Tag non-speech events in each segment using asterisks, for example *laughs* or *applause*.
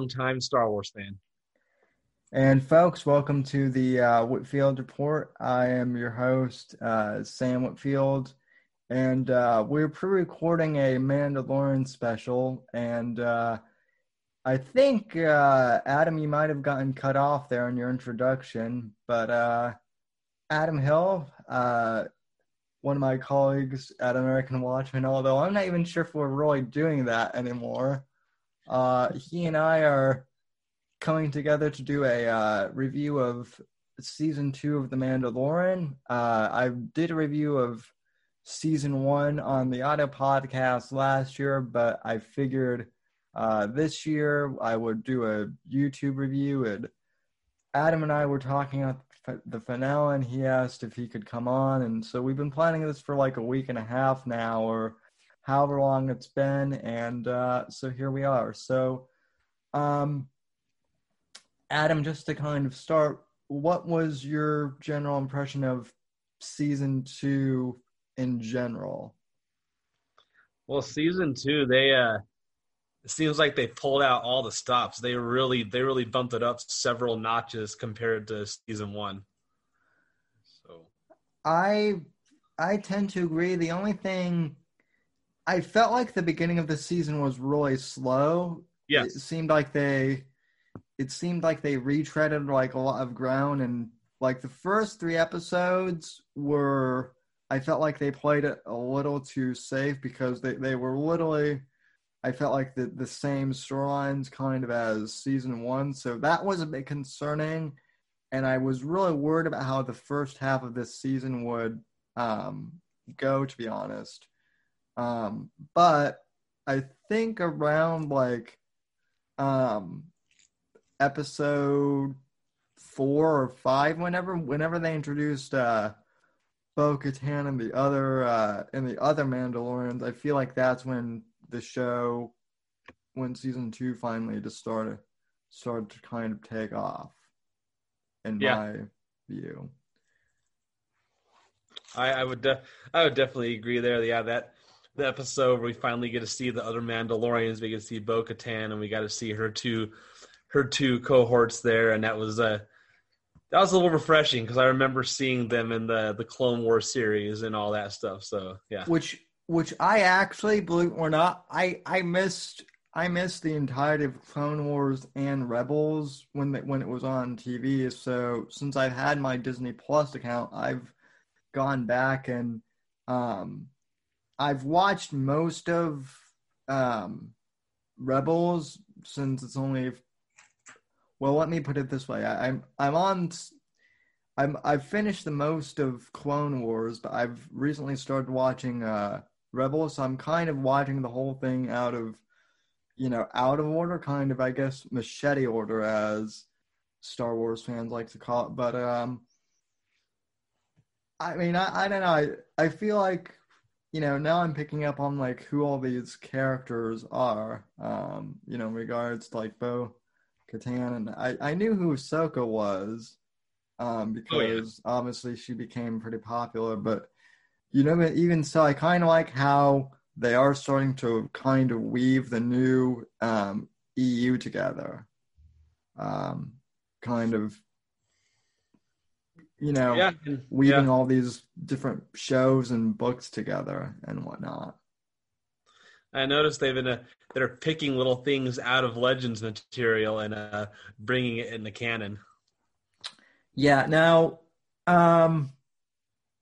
a very long time Star Wars fan. And folks, welcome to the uh, Whitfield Report. I am your host, uh, Sam Whitfield, and uh, we're pre-recording a Mandalorian special. And uh, I think uh, Adam, you might have gotten cut off there in your introduction, but uh, Adam Hill, one of my colleagues at American Watchmen, although I'm not even sure if we're really doing that anymore. He and I are coming together to do a uh, review of season two of The Mandalorian. Uh, I did a review of season one on the audio podcast last year, but I figured uh, this year I would do a YouTube review. And Adam and I were talking about the finale, and he asked if he could come on. And so we've been planning this for like a week and a half now, or however long it's been. And uh, so here we are. So, um, Adam, just to kind of start, what was your general impression of season two in general? Well, season two, they uh it seems like they pulled out all the stops. They really they really bumped it up several notches compared to season one. So I I tend to agree. The only thing I felt like the beginning of the season was really slow. Yes. It seemed like they it seemed like they retreaded like a lot of ground and like the first three episodes were I felt like they played it a little too safe because they, they were literally I felt like the, the same storylines kind of as season one. So that was a bit concerning. And I was really worried about how the first half of this season would um, go, to be honest. Um, but I think around like um, episode four or five, whenever whenever they introduced uh, Bo Katan and the other uh, and the other Mandalorians, I feel like that's when the show, when season two finally just started started to kind of take off. In yeah. my view, I, I would de- I would definitely agree there. Yeah, that the episode where we finally get to see the other Mandalorians, we get to see Bo Katan, and we got to see her two her two cohorts there, and that was a uh, that was a little refreshing because I remember seeing them in the the Clone Wars series and all that stuff. So yeah, which which I actually believe or not, I I missed I missed the entirety of Clone Wars and Rebels when the, when it was on TV. So since I've had my Disney Plus account, I've gone back and um, I've watched most of um, Rebels since it's only well, let me put it this way: I, am I'm, I'm on. I'm I've finished the most of Clone Wars, but I've recently started watching uh, Rebels. So I'm kind of watching the whole thing out of, you know, out of order, kind of I guess machete order, as Star Wars fans like to call it. But um, I mean, I I don't know. I I feel like you know now I'm picking up on like who all these characters are. Um, you know, in regards to like Bo Katan, and I, I knew who Ahsoka was, um, because oh, yeah. obviously she became pretty popular. But you know, even so, I kind of like how they are starting to kind of weave the new um, EU together, um, kind of, you know, yeah. weaving yeah. all these different shows and books together and whatnot. I noticed they've been a, they're picking little things out of Legends material and uh, bringing it in the canon. Yeah. Now, um,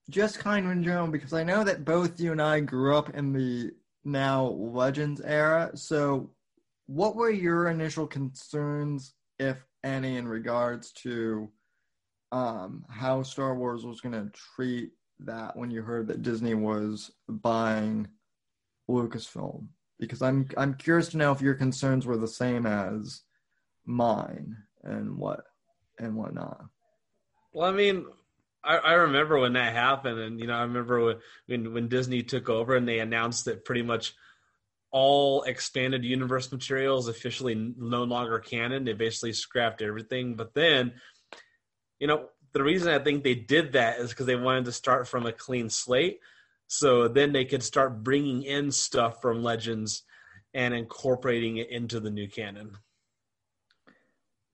just kind of in general, because I know that both you and I grew up in the now Legends era. So, what were your initial concerns, if any, in regards to um, how Star Wars was going to treat that when you heard that Disney was buying Lucasfilm because I'm I'm curious to know if your concerns were the same as mine and what and whatnot. Well, I mean, I, I remember when that happened, and you know, I remember when, when when Disney took over and they announced that pretty much all expanded universe materials officially no longer canon. They basically scrapped everything. But then, you know, the reason I think they did that is because they wanted to start from a clean slate. So then they could start bringing in stuff from Legends and incorporating it into the new canon.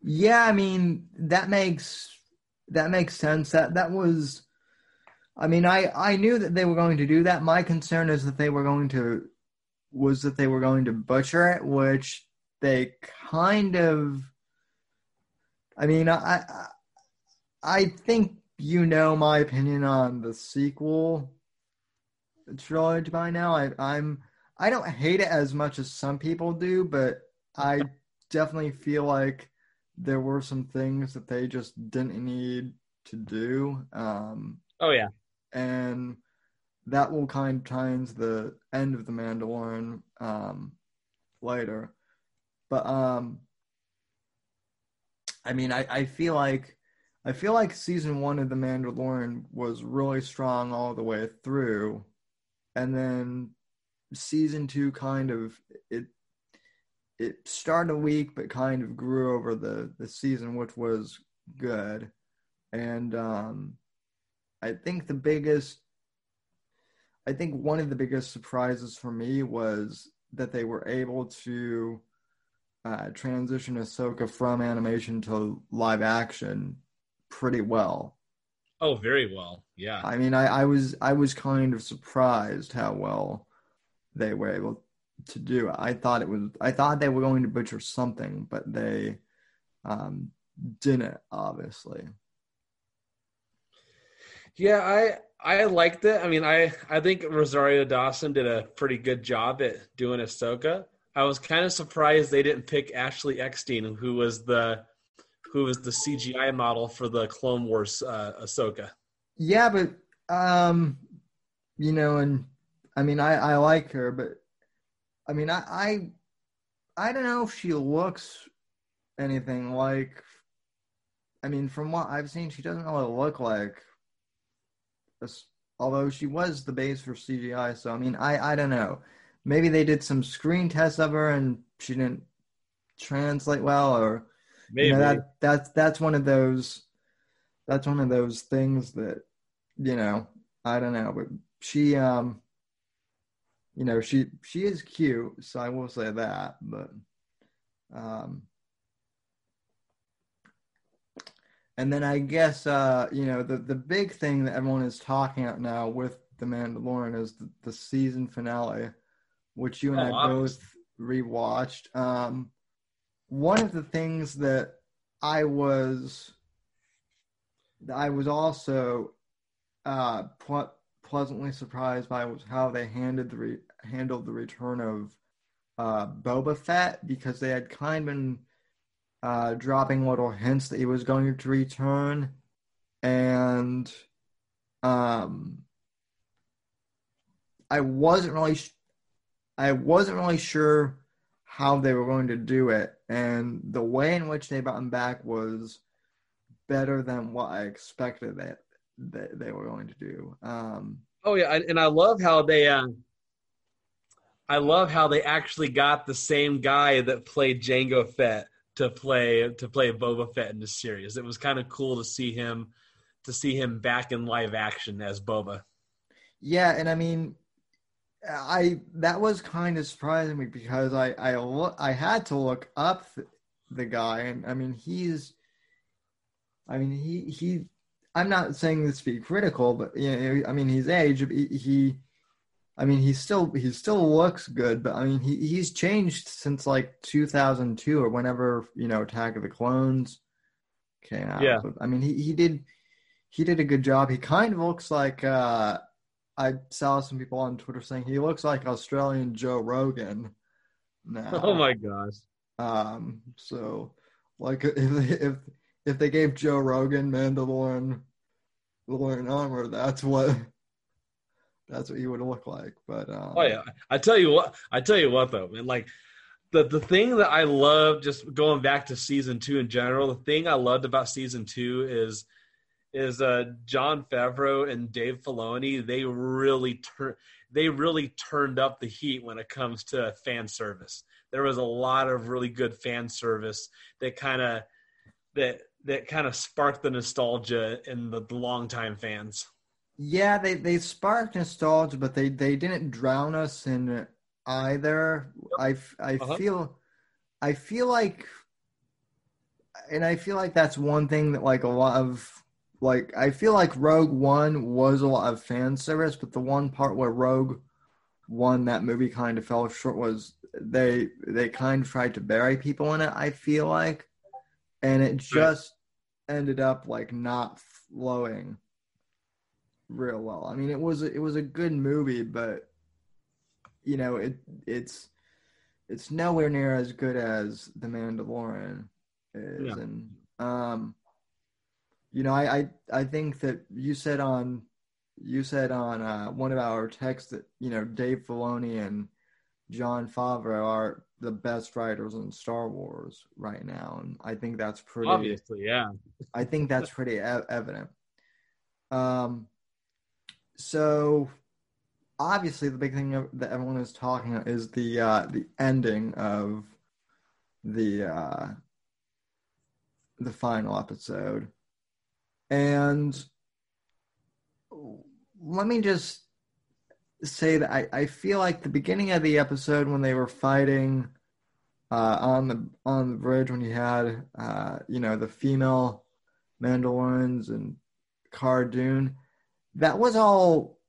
Yeah, I mean that makes that makes sense. That that was, I mean, I I knew that they were going to do that. My concern is that they were going to was that they were going to butcher it, which they kind of. I mean, I I, I think you know my opinion on the sequel trilogy by now. I, I'm I don't hate it as much as some people do, but I definitely feel like there were some things that they just didn't need to do. Um, oh yeah, and that will kind of tie into the end of the Mandalorian um, later. But um, I mean, I, I feel like I feel like season one of the Mandalorian was really strong all the way through, and then season two kind of it it started weak but kind of grew over the the season which was good. And um i think the biggest i think one of the biggest surprises for me was that they were able to uh, transition Ahsoka from animation to live action pretty well. Oh, very well. Yeah. I mean, I, I was I was kind of surprised how well they were able to do. I thought it was I thought they were going to butcher something, but they um, didn't obviously. Yeah, I I liked it. I mean, I I think Rosario Dawson did a pretty good job at doing Ahsoka. I was kind of surprised they didn't pick Ashley Eckstein, who was the who was the CGI model for the Clone Wars uh, Ahsoka. Yeah, but um, you know, and I mean, I I like her, but I mean, I, I, I don't know if she looks anything like. I mean, from what I've seen, she doesn't really look like. This, although she was the base for CGI, so I mean, I, I don't know. Maybe they did some screen tests of her and she didn't translate well, or maybe you know, that that's that's one of those. That's one of those things that, you know, I don't know, but she um you know, she she is cute, so I will say that. But um, and then I guess uh, you know the the big thing that everyone is talking about now with the Mandalorian is the, the season finale, which you and oh, I both rewatched. Um, one of the things that I was I was also uh, pleasantly surprised by was how they handled the re- handled the return of uh, Boba Fett because they had kind of been uh, dropping little hints that he was going to return, and um, I wasn't really sh- I wasn't really sure how they were going to do it, and the way in which they brought him back was better than what I expected that they, they were going to do. Um, oh yeah, and I love how they. Uh, I love how they actually got the same guy that played Jango Fett to play to play Boba Fett in the series. It was kind of cool to see him to see him back in live action as Boba. Yeah, and I mean, I that was kind of surprising me because I I look I had to look up the guy, and I mean he's, I mean he he I'm not saying this to be critical, but you know, I mean, his age, he, he, I mean, he still he still looks good, but I mean, he he's changed since like 2002 or whenever you know Attack of the Clones came out. Yeah, but, I mean, he he did he did a good job. He kind of looks like uh, I saw some people on Twitter saying he looks like Australian Joe Rogan. Now. Oh my gosh. Um. So, like, *laughs* if if if they gave Joe Rogan Mandalorian Mandalorian armor, that's what that's what he would look like. But um, oh yeah, I tell you what, I tell you what though, man, like the the thing that I love, just going back to season two in general, the thing I loved about season two is is uh Jon Favreau and Dave Filoni. They really turn they really turned up the heat when it comes to fan service. There was a lot of really good fan service that kind of that that kind of sparked the nostalgia in the, the longtime fans. Yeah, they they sparked nostalgia, but they they didn't drown us in either. I I uh-huh. feel I feel like and I feel like that's one thing that like a lot of like I feel like Rogue One was a lot of fan service, but the one part where Rogue One that movie kind of fell short was they they kind of tried to bury people in it. I feel like, and it just ended up like not flowing real well. I mean, it was it was a good movie, but you know it it's it's nowhere near as good as The Mandalorian is, yeah. and um, you know, I, I I think that you said on you said on uh, one of our texts that you know Dave Filoni and Jon Favreau are the best writers in Star Wars right now, and I think that's pretty obviously, yeah. I think that's pretty evident. Um, so obviously the big thing that everyone is talking about is the uh, the ending of the uh, the final episode, and let me just say that I, I feel like the beginning of the episode when they were fighting uh, on the on the bridge when you had uh, you know the female Mandalorians and Cara Dune, that was all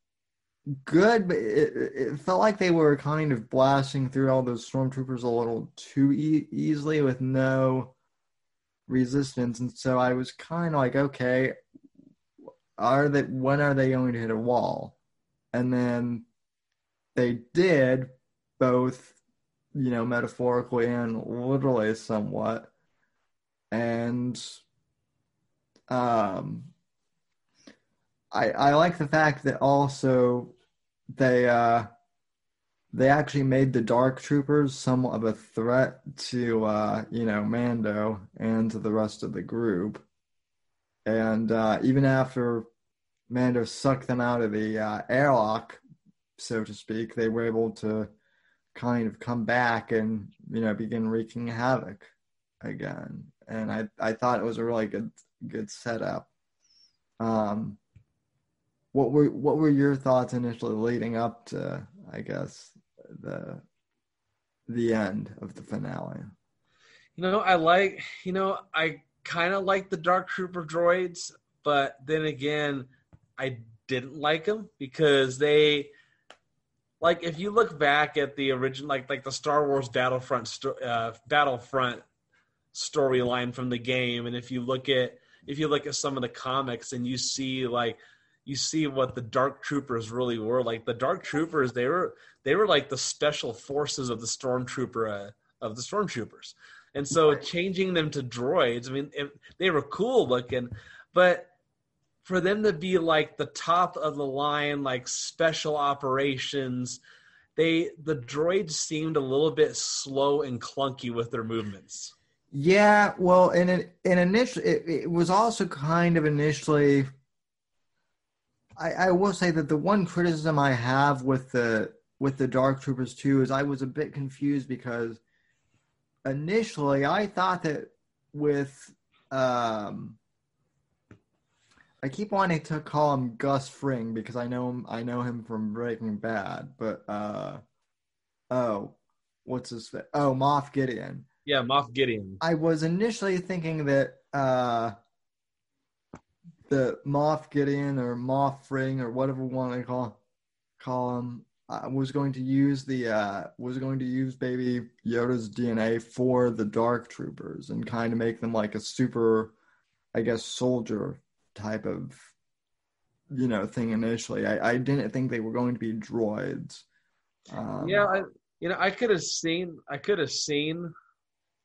good, but it, it felt like they were kind of blasting through all those stormtroopers a little too e- easily with no resistance, and so I was kind of like, okay, are they? When are they going to hit a wall? And then they did, both, you know, metaphorically and literally, somewhat, and um. I, I like the fact that also they uh, they actually made the Dark Troopers somewhat of a threat to uh, you know Mando and to the rest of the group. And uh, even after Mando sucked them out of the uh, airlock, so to speak, they were able to kind of come back and you know begin wreaking havoc again. And I I thought it was a really good good setup. Um, what were what were your thoughts initially leading up to I guess the the end of the finale? You know, I like you know I kind of like the Dark Trooper droids, but then again, I didn't like them because they like if you look back at the original like like the Star Wars Battlefront sto- uh, Battlefront storyline from the game, and if you look at if you look at some of the comics and you see like you see what the dark troopers really were. Like the dark troopers they were they were like the special forces of the stormtrooper uh, of the stormtroopers. And so changing them to droids i mean it, they were cool looking but for them to be like the top of the line like special operations they the droids seemed a little bit slow and clunky with their movements. Yeah well and it, and initially it, it was also kind of initially I, I will say that the one criticism I have with the with the Dark Troopers too is I was a bit confused because initially I thought that with um I keep wanting to call him Gus Fring because I know him I know him from Breaking Bad, but uh oh what's his fa- oh Moff Gideon. Yeah, Moff Gideon. I was initially thinking that uh the Moff Gideon or Moff Fring or whatever one they call call him I was going to use the uh, was going to use Baby Yoda's DNA for the Dark Troopers and kind of make them like a super, I guess, soldier type of, you know, thing initially. I, I didn't think they were going to be droids. Um, yeah, I, you know, I could have seen, I could have seen,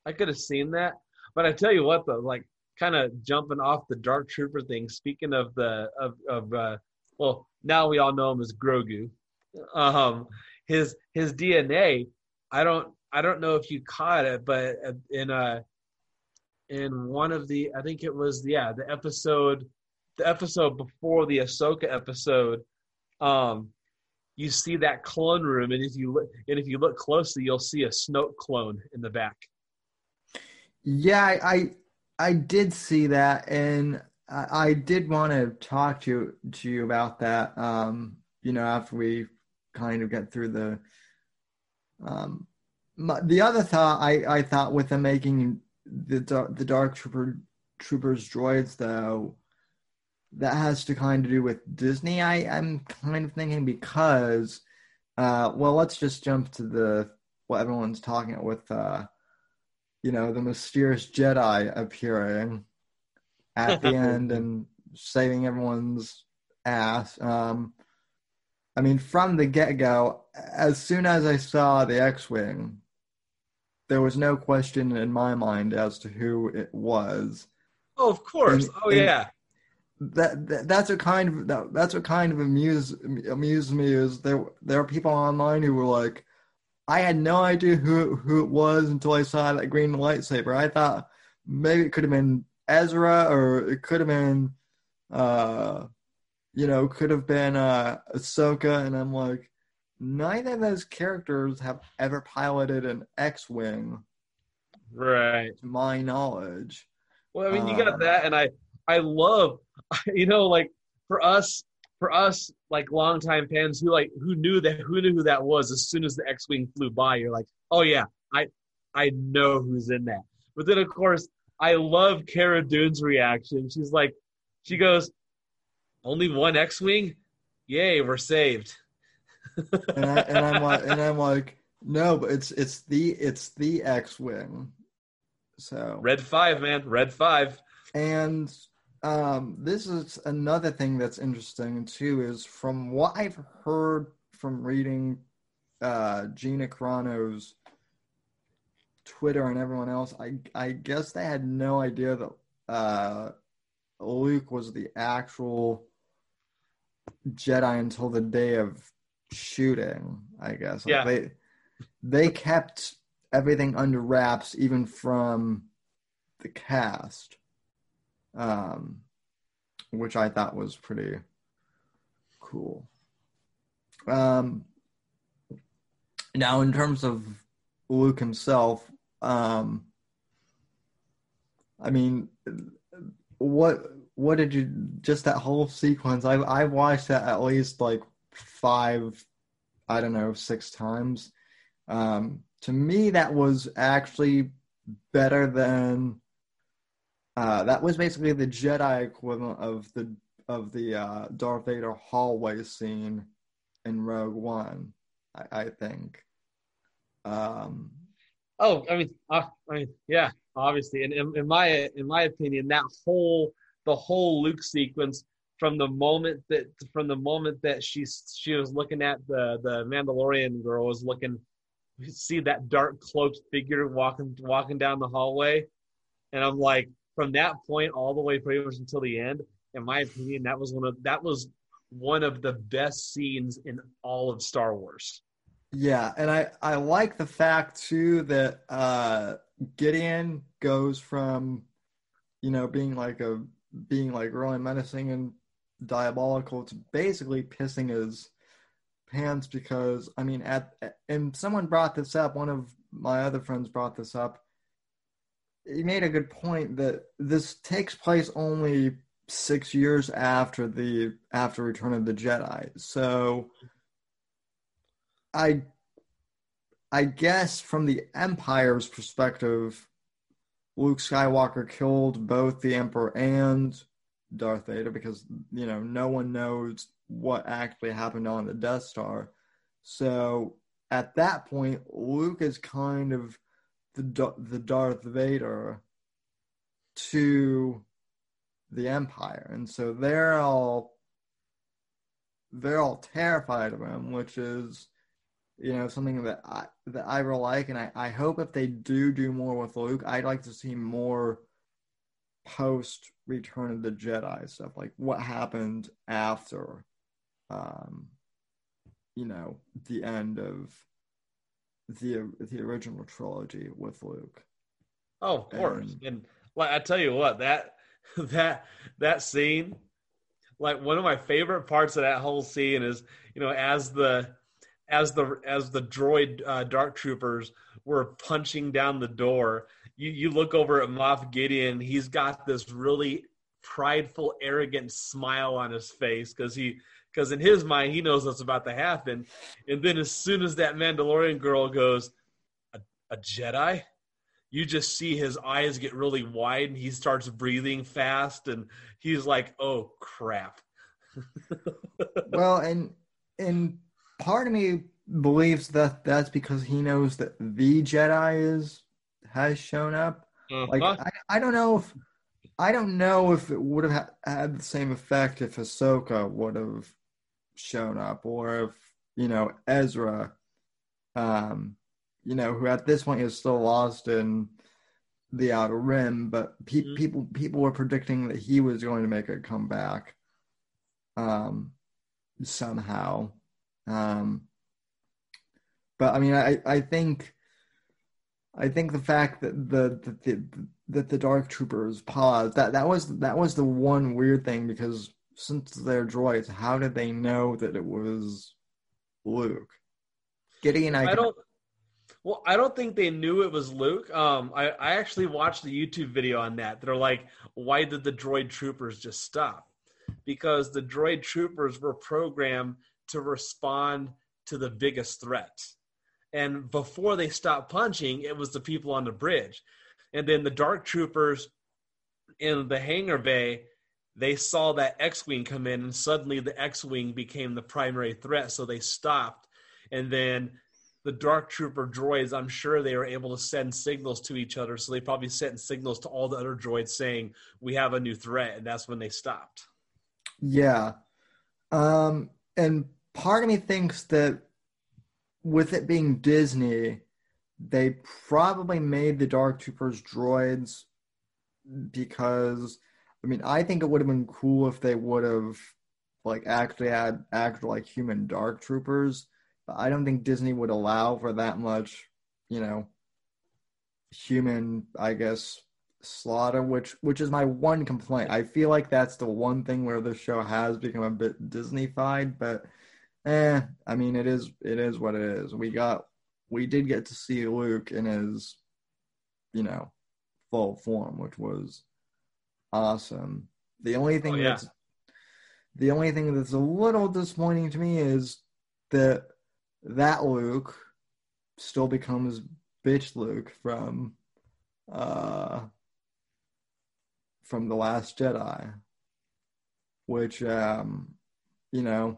I could have seen that, but I tell you what though, like kind of jumping off the Dark Trooper thing. Speaking of the of of uh, well, now we all know him as Grogu. Um, his his DNA. I don't I don't know if you caught it, but in a uh, in one of the I think it was yeah the episode the episode before the Ahsoka episode, um, you see that clone room, and if you look and if you look closely, you'll see a Snoke clone in the back. Yeah, I I did see that, and I, I did want to talk to to you about that. Um, you know, after we kind of get through the um, the other thought I I thought with them making the the Dark Trooper Troopers droids though, that has to kind of do with Disney. I I'm kind of thinking because, uh, well, let's just jump to the what everyone's talking with, uh, you know, the mysterious Jedi appearing at the *laughs* end and saving everyone's ass. Um, I mean, from the get go, as soon as I saw the X Wing, there was no question in my mind as to who it was. Oh, of course. And, oh, yeah. That, that, that's what kind of that, that's what kind of amuse amused me is there there are people online who were like, I had no idea who who it was until I saw that green lightsaber. I thought maybe it could have been Ezra or it could have been uh you know, could have been uh, Ahsoka, and I'm like, neither of those characters have ever piloted an X-wing, right? To my knowledge. Well, I mean, you got uh, that, and I, I love, *laughs* you know, like for us, for us, like longtime fans who like who knew that who knew who that was as soon as the X-wing flew by. You're like, oh yeah, I, I know who's in that. But then of course, I love Cara Dune's reaction. She's like, she goes, only one X-wing? Yay, we're saved. *laughs* and, I, and I'm like, and I'm like, no, but it's it's the it's the X-wing. So red five, man, red five. And um, this is another thing that's interesting too. Is from what I've heard from reading uh, Gina Carano's Twitter and everyone else, I I guess they had no idea that uh, Luke was the actual Jedi until the day of shooting, I guess. Like. They they kept everything under wraps even from the cast. Um which I thought was pretty cool. Um now in terms of Luke himself, um I mean what what did you just that whole sequence? I I watched that at least like five, I don't know, six times. Um, to me, that was actually better than. Uh, that was basically the Jedi equivalent of the of the uh, Darth Vader hallway scene in Rogue One. I, I think. Um, oh, I mean, uh, I mean, yeah, obviously, and in, in my in my opinion, that whole the whole Luke sequence from the moment that from the moment that she she was looking at the the Mandalorian girl was looking see that dark cloaked figure walking walking down the hallway and I'm like from that point all the way pretty much until the end in my opinion that was one of that was one of the best scenes in all of Star Wars. Yeah, and I I like the fact too that uh Gideon goes from you know being like a being like really menacing and diabolical to basically pissing his pants because I mean at and someone brought this up one of my other friends brought this up he made a good point that this takes place only 6 years after the after return of the jedi so i i guess from the empire's perspective Luke Skywalker killed both the Emperor and Darth Vader because you know no one knows what actually happened on the Death Star. So at that point, Luke is kind of the the Darth Vader to the Empire, and so they're all they're all terrified of him, which is you know something that I that I really like, and I, I hope if they do do more with Luke, I'd like to see more post Return of the Jedi stuff, like what happened after, um, you know, the end of the the original trilogy with Luke. Oh, of course, and, and like I tell you what that *laughs* that that scene, like one of my favorite parts of that whole scene is you know as the as the as the droid uh, dark troopers were punching down the door you you look over at Moff Gideon he's got this really prideful arrogant smile on his face because he because in his mind he knows what's about to happen and then as soon as that Mandalorian girl goes a, a Jedi you just see his eyes get really wide and he starts breathing fast and he's like, "Oh crap." *laughs* well, and and part of me believes that that's because he knows that the Jedi is has shown up. Uh-huh. Like I, I don't know if I don't know if it would have had the same effect if Ahsoka would have shown up, or if you know Ezra, um, you know, who at this point is still lost in the Outer Rim, but pe- mm-hmm. people people were predicting that he was going to make a comeback, um, somehow. Um, but I mean, I I think I think the fact that the, the, the that the Dark Troopers paused that that was that was the one weird thing because since they're droids, how did they know that it was Luke? Gideon, I, I don't. Well, I don't think they knew it was Luke. Um, I, I actually watched the YouTube video on that. They're like, why did the droid troopers just stop? Because the droid troopers were programmed to respond to the biggest threat. And before they stopped punching, it was the people on the bridge. And then the dark troopers in the hangar bay, they saw that X Wing come in, and suddenly the X Wing became the primary threat. So they stopped. And then the dark trooper droids, I'm sure they were able to send signals to each other. So they probably sent signals to all the other droids saying, We have a new threat. And that's when they stopped. Yeah. Um, and part of me thinks that with it being Disney, they probably made the Dark Troopers droids because I mean I think it would have been cool if they would have like actually had actual like human Dark Troopers. But I don't think Disney would allow for that much, you know, human I guess slaughter, which which is my one complaint. I feel like that's the one thing where the show has become a bit Disneyfied, but eh, I mean, it is it is what it is. We got we did get to see Luke in his, you know, full form, which was awesome. The only thing oh, yeah. that's the only thing that's a little disappointing to me is that that Luke still becomes bitch Luke from uh from the last Jedi which um you know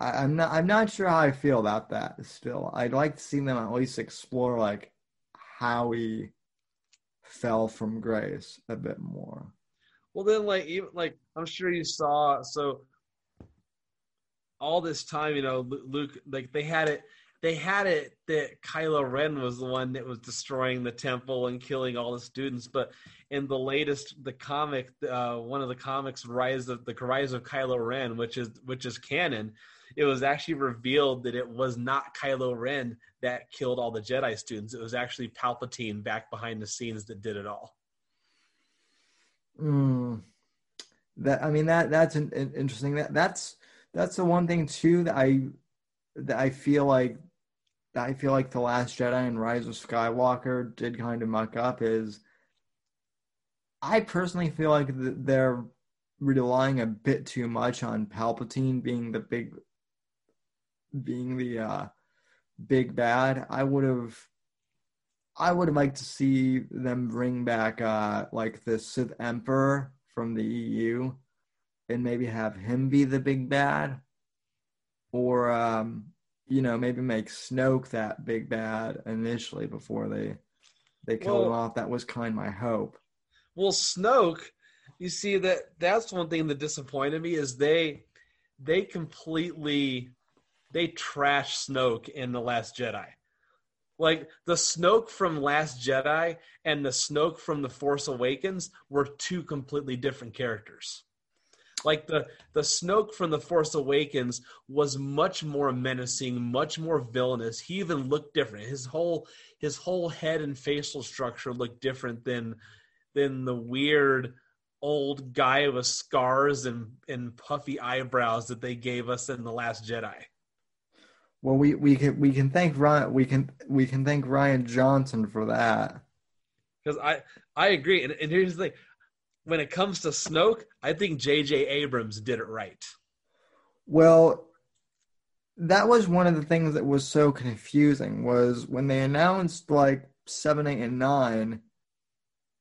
I, am not I'm not sure how I feel about that still. I'd like to see them at least explore like how he fell from grace a bit more. Well then like even like I'm sure you saw so all this time, you know, Luke like they had it they had it that Kylo Ren was the one that was destroying the temple and killing all the students, but in the latest the comic, uh, one of the comics, Rise of the Rise of Kylo Ren, which is which is canon, it was actually revealed that it was not Kylo Ren that killed all the Jedi students. It was actually Palpatine back behind the scenes that did it all. Mm. That I mean that that's an, an interesting. That that's that's the one thing too that I that I feel like I feel like the Last Jedi and Rise of Skywalker did kind of muck up is. I personally feel like they're relying a bit too much on Palpatine being the big being the uh, big bad. I would have, I would have liked to see them bring back uh, like the Sith Emperor from the EU, and maybe have him be the big bad, or um, you know maybe make Snoke that big bad initially before they they killed well, him off. That was kind of my hope. Well, Snoke, you see that that's one thing that disappointed me is they they completely they trash Snoke in the Last Jedi. Like the Snoke from Last Jedi and the Snoke from The Force Awakens were two completely different characters. Like the the Snoke from The Force Awakens was much more menacing, much more villainous. He even looked different. His whole his whole head and facial structure looked different than than the weird old guy with scars and, and puffy eyebrows that they gave us in the last Jedi. Well, we, we can we can thank Rian we can we can thank Rian Johnson for that. Because I I agree, and, and here's the thing: when it comes to Snoke, I think J.J. Abrams did it right. Well, that was one of the things that was so confusing was when they announced like seven, eight, and nine,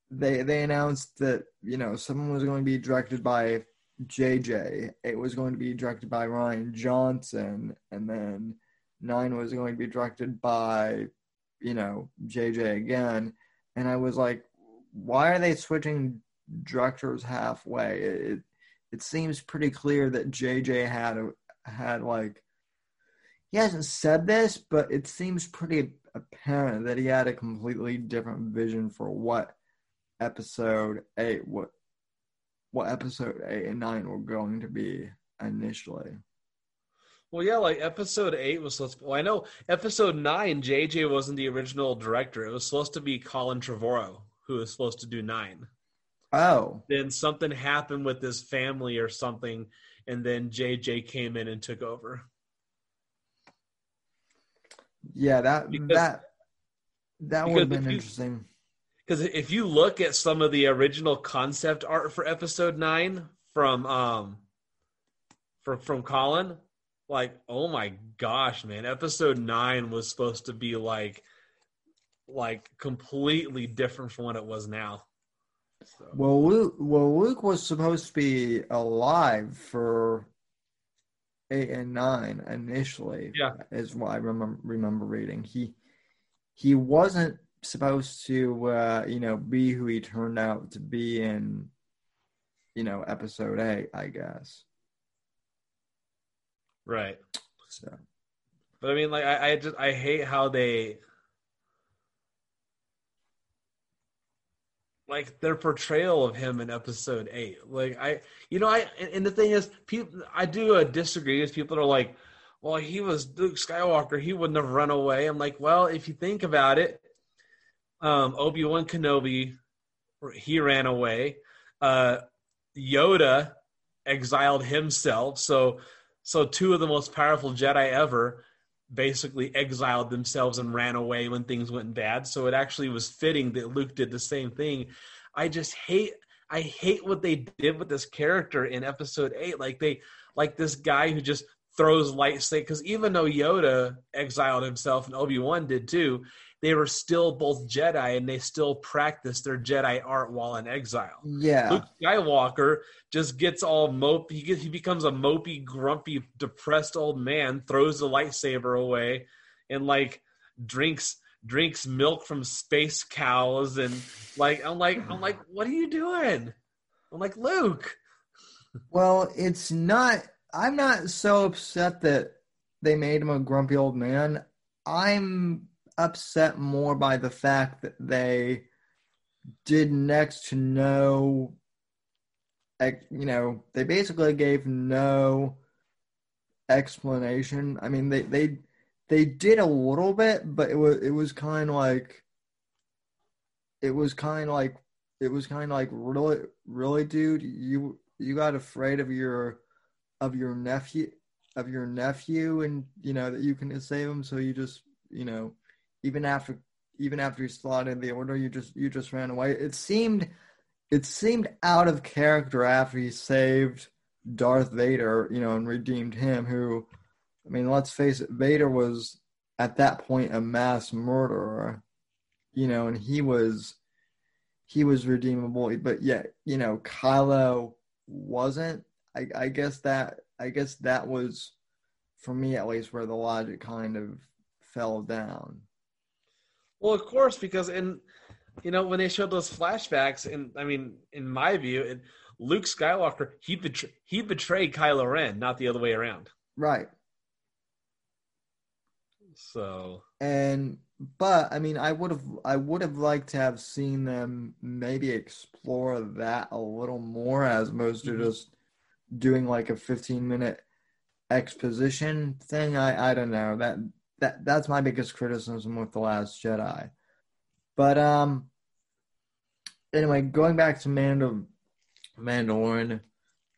they they announced that you know someone was going to be directed by JJ. It was going to be directed by Rian Johnson, and then nine was going to be directed by you know JJ again. And I was like, why are they switching directors halfway? It it seems pretty clear that JJ had had like he hasn't said this, but it seems pretty apparent that he had a completely different vision for what episode eight what what episode eight and nine were going to be initially. Well, yeah, like episode eight was supposed. To, well, I know episode nine, JJ wasn't the original director. It was supposed to be Colin Trevorrow who was supposed to do nine. Oh. Then something happened with his family or something, and then JJ came in and took over. Yeah, that because, that that would have been you, interesting. Because if you look at some of the original concept art for episode nine from um from from Colin, like oh my gosh, man, episode nine was supposed to be like like completely different from what it was now. So. Well, Luke, well, Luke was supposed to be alive for eight and nine initially. Yeah, is what I remember remember reading. He he wasn't supposed to, uh, you know, be who he turned out to be in, you know, episode eight, I guess. Right. So, but I mean, like, I, I just I hate how they like their portrayal of him in episode eight. Like I, you know, I and the thing is, people I do uh, disagree with people that are like, well, he was Luke Skywalker, he wouldn't have run away. I'm like, well, if you think about it, um, Obi Wan Kenobi, he ran away. Uh, Yoda exiled himself. So, so two of the most powerful Jedi ever basically exiled themselves and ran away when things went bad. So it actually was fitting that Luke did the same thing. I just hate I hate what they did with this character in episode 8 like they like this guy who just throws lightsaber because even though Yoda exiled himself and Obi-Wan did too, they were still both Jedi and they still practiced their Jedi art while in exile. Yeah. Luke Skywalker just gets all mope. He gets, he becomes a mopey, grumpy, depressed old man, throws the lightsaber away, and like drinks drinks milk from space cows and like I'm like I'm like what are you doing? I'm like Luke. Well, it's not I'm not so upset that they made him a grumpy old man. I'm upset more by the fact that they did next to no you know they basically gave no explanation. I mean they they they did a little bit but it was it was kind of like it was kind of like it was kind of like really really dude? You you got afraid of your of your nephew of your nephew and you know that you can save him so you just you know even after even after you slotted the order, you just you just ran away. It seemed it seemed out of character after he saved Darth Vader, you know, and redeemed him. Who, I mean, let's face it, Vader was at that point a mass murderer, you know, and he was he was redeemable, but yet, you know, Kylo wasn't. I, I guess that I guess that was for me at least where the logic kind of fell down. Well, of course, because in you know when they showed those flashbacks, and I mean, in my view, it, Luke Skywalker he betray, he betrayed Kylo Ren, not the other way around. Right. So. And but I mean, I would have I would have liked to have seen them maybe explore that a little more, as most mm-hmm. just doing like a fifteen minute exposition thing. I I don't know that that that's my biggest criticism with the Last Jedi. But um, anyway, going back to Mandal- Mandalorian,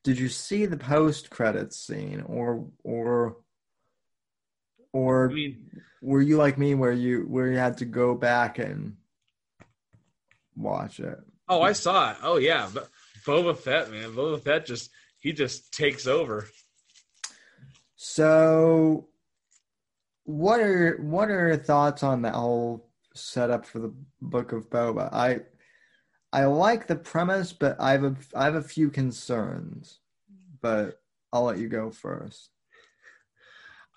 did you see the post credits scene, or or or I mean, were you like me, where you where you had to go back and watch it? Oh, I saw it. Oh yeah, but Boba Fett, man, Boba Fett just he just takes over. So what are what are your thoughts on that whole setup for the book of Boba. I I like the premise, but I have a I have a few concerns. But I'll let you go first.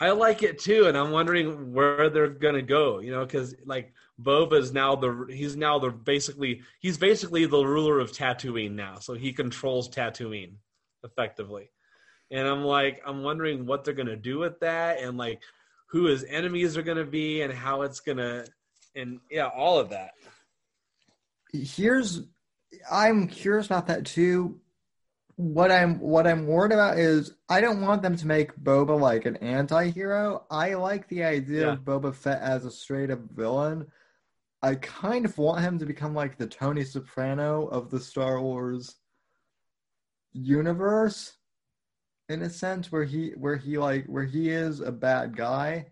I like it too, and I'm wondering where they're gonna go. You know, because like Boba is now the he's now the basically he's basically the ruler of Tatooine now, so he controls Tatooine effectively. And I'm like, I'm wondering what they're gonna do with that, and like who his enemies are gonna be, and how it's gonna, and yeah, all of that. Here's, I'm curious about that too. What I'm what I'm worried about is I don't want them to make Boba like an anti-hero. I like the idea Yeah. of Boba Fett as a straight up villain. I kind of want him to become like the Tony Soprano of the Star Wars universe in a sense where he where he like where he is a bad guy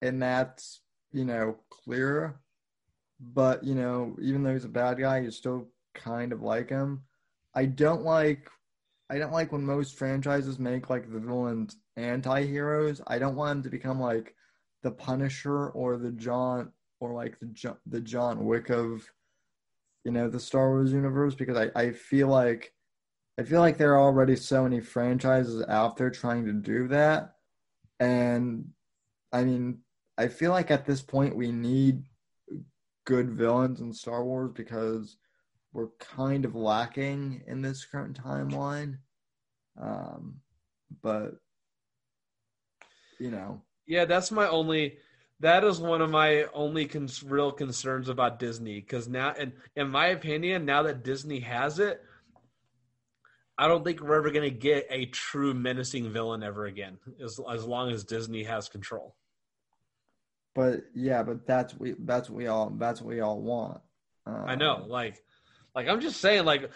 and that's you know clear. But you know even though he's a bad guy you still kind of like him. I don't like i don't like when most franchises make like the villains anti-heroes. I don't want him to become like the punisher or the john or like the john the john wick of you know the star wars universe because i i feel like I feel like there are already so many franchises out there trying to do that. And I mean, I feel like at this point we need good villains in Star Wars because we're kind of lacking in this current timeline. Um, but, you know, Yeah, that's my only. That is one of my only cons- real concerns about Disney because now, and in my opinion, now that Disney has it, I don't think we're ever going to get a true menacing villain ever again, as as long as Disney has control. but yeah, but that's we that's what we all that's what we all want. Um, I know, like, like I'm just saying, like,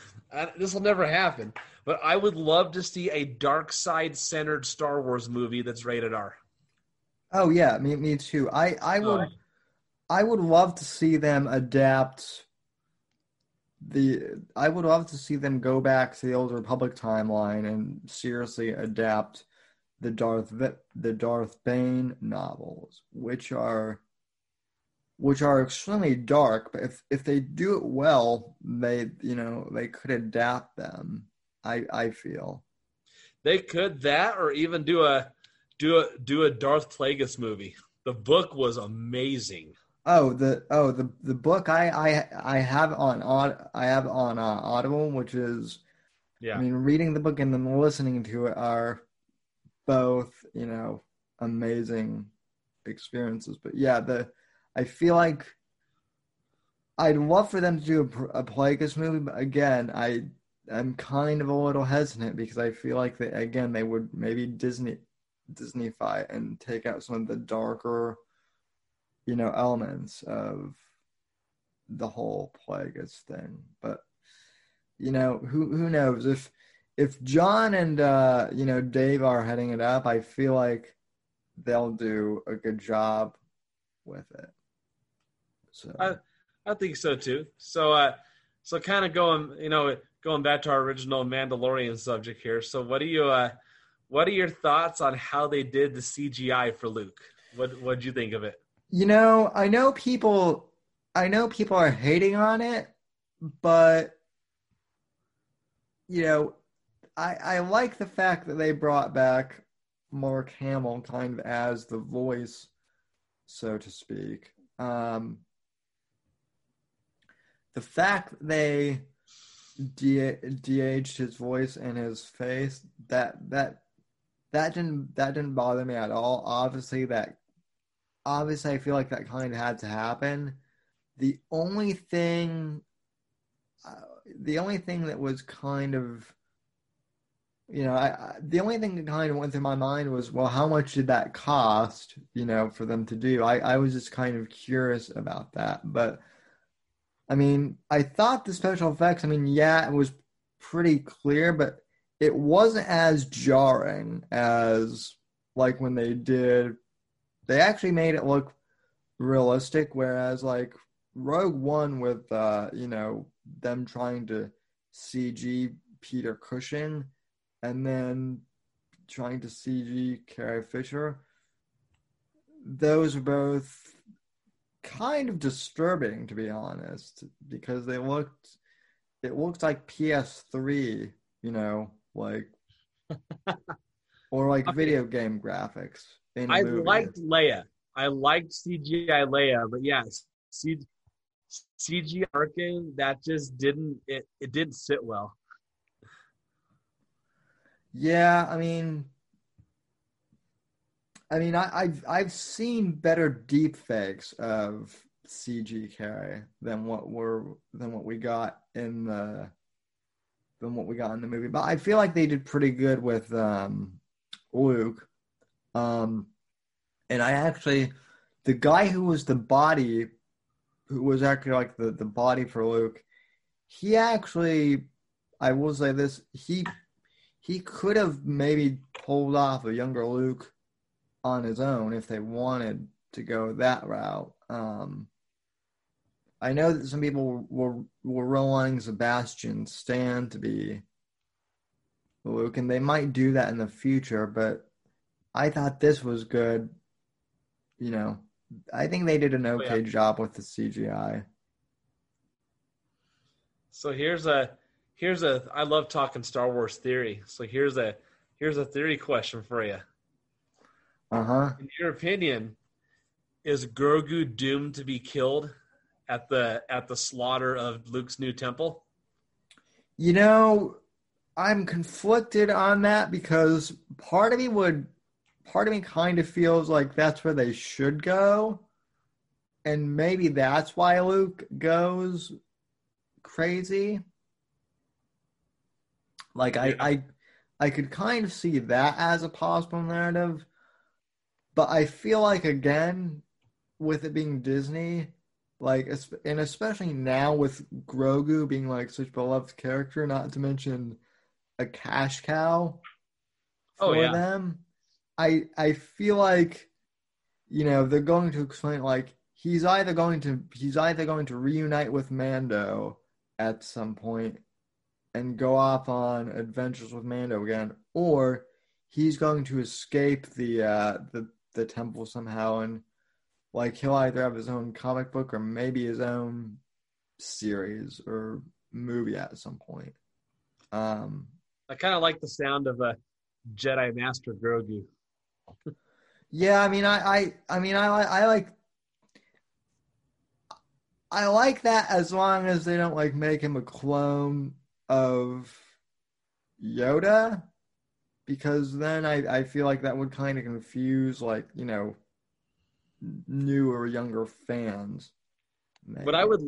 this will never happen. But I would love to see a dark side centered Star Wars movie that's rated R. Oh yeah, me me too. I I would. Uh, I would love to see them adapt the I would love to see them go back to the old Republic timeline and seriously adapt the Darth the Darth Bane novels, which are which are extremely dark, but if if they do it well, they you know, they could adapt them. I I feel. They could that, or even do a do a do a Darth Plagueis movie. The book was amazing. Oh, the oh the the book I I I have on I have on uh, Audible, which is Yeah, I mean, reading the book and then listening to it are both, you know, amazing experiences. But yeah, the I feel like I'd love for them to do a, a Plagueis movie, but again, I I'm kind of a little hesitant because I feel like they again they would maybe Disney Disneyfy and take out some of the darker, you know, elements of the whole Plagueis thing. But you know, who who knows if if Jon and uh, you know Dave are heading it up, I feel like they'll do a good job with it. So I- I think so too. So, uh, so kind of going, you know, going back to our original Mandalorian subject here. So, what do you, uh, what are your thoughts on how they did the CGI for Luke? What What'd you think of it? You know, I know people I know people are hating on it, but you know, I I like the fact that they brought back Mark Hamill kind of as the voice, so to speak. Um, the fact that they de- de-aged his voice and his face that that that didn't that didn't bother me at all. Obviously, that obviously I feel like that kind of had to happen. The only thing, uh, the only thing that was kind of, you know, I, I the only thing that kind of went through my mind was, well, how much did that cost? You know, for them to do. I I was just kind of curious about that, but. I mean, I thought the special effects, I mean, yeah, it was pretty clear, but it wasn't as jarring as like when they did they actually made it look realistic whereas like Rogue One with uh you know them trying to CG Peter Cushing and then trying to CG Carrie Fisher those are both kind of disturbing to be honest, because they looked it looked like PS3, you know, like *laughs* or like Okay. video game graphics. I movie. liked Leia. I liked CGI Leia, but yes, C- CGI Tarkin that just didn't it, it didn't sit well. Yeah, I mean, I mean, I, I've I've seen better deep fakes of CG Carrie than what were than what we got in the than what we got in the movie. But I feel like they did pretty good with um, Luke. Um, and I actually, the guy who was the body, who was actually like the the body for Luke, he actually, I will say this, he he could have maybe pulled off a younger Luke on his own if they wanted to go that route. Um, I know that some people were were wanting Sebastian Stan to be Luke, and they might do that in the future. But I thought this was good. You know, I think they did an okay job with the CGI. So here's a here's a I love talking Star Wars theory. So here's a here's a theory question for you. Uh huh. In your opinion, is Grogu doomed to be killed at the at the slaughter of Luke's new temple? You know, I'm conflicted on that because part of me would, part of me kind of feels like that's where they should go. And maybe that's why Luke goes crazy. Like I, Yeah. I, I could kind of see that as a possible narrative, but I feel like again, with it being Disney, like and especially now with Grogu being like such a beloved character, not to mention a cash cow Oh, for yeah. them. I I feel like you know they're going to explain like he's either going to he's either going to reunite with Mando at some point and go off on adventures with Mando again, or he's going to escape the uh, the the temple somehow and like he'll either have his own comic book or maybe his own series or movie at some point. Um, I kind of like the sound of a Jedi Master Grogu. Yeah, I mean, I, I, I mean, I, I like, I like that as long as they don't like make him a clone of Yoda, because then I, I feel like that would kind of confuse like you know, new or younger fans. But I would,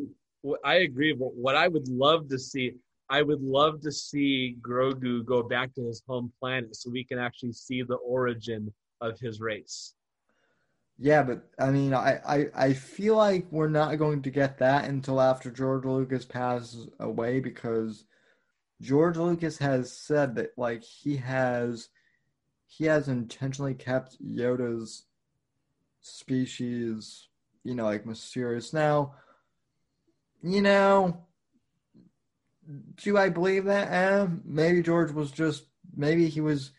I agree. But what I would love to see, I would love to see Grogu go back to his home planet, so we can actually see the origin of his race. Yeah, but I mean, I, I, I feel like we're not going to get that until after George Lucas passes away because George Lucas has said that like he has he has intentionally kept Yoda's species, you know, like mysterious. Now, you know, do I believe that? Eh, maybe George was just maybe he was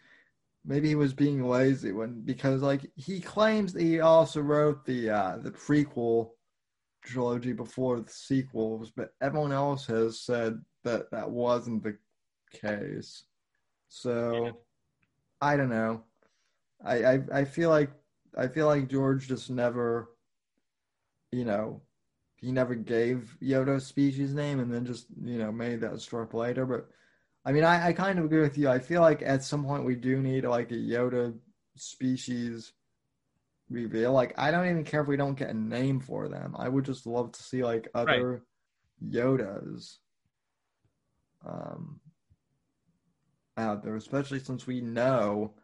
maybe he was being lazy when because like he claims that he also wrote the uh the prequel trilogy before the sequels but everyone else has said that that wasn't the case so Yeah. i don't know I, I i feel like i feel like george just never you know he never gave yoda a species name and then just you know made that struck later but I mean, I, I kind of agree with you. I feel like at some point we do need like a Yoda species reveal. Like, I don't even care if we don't get a name for them. I would just love to see like other Yodas um, out there, especially since we know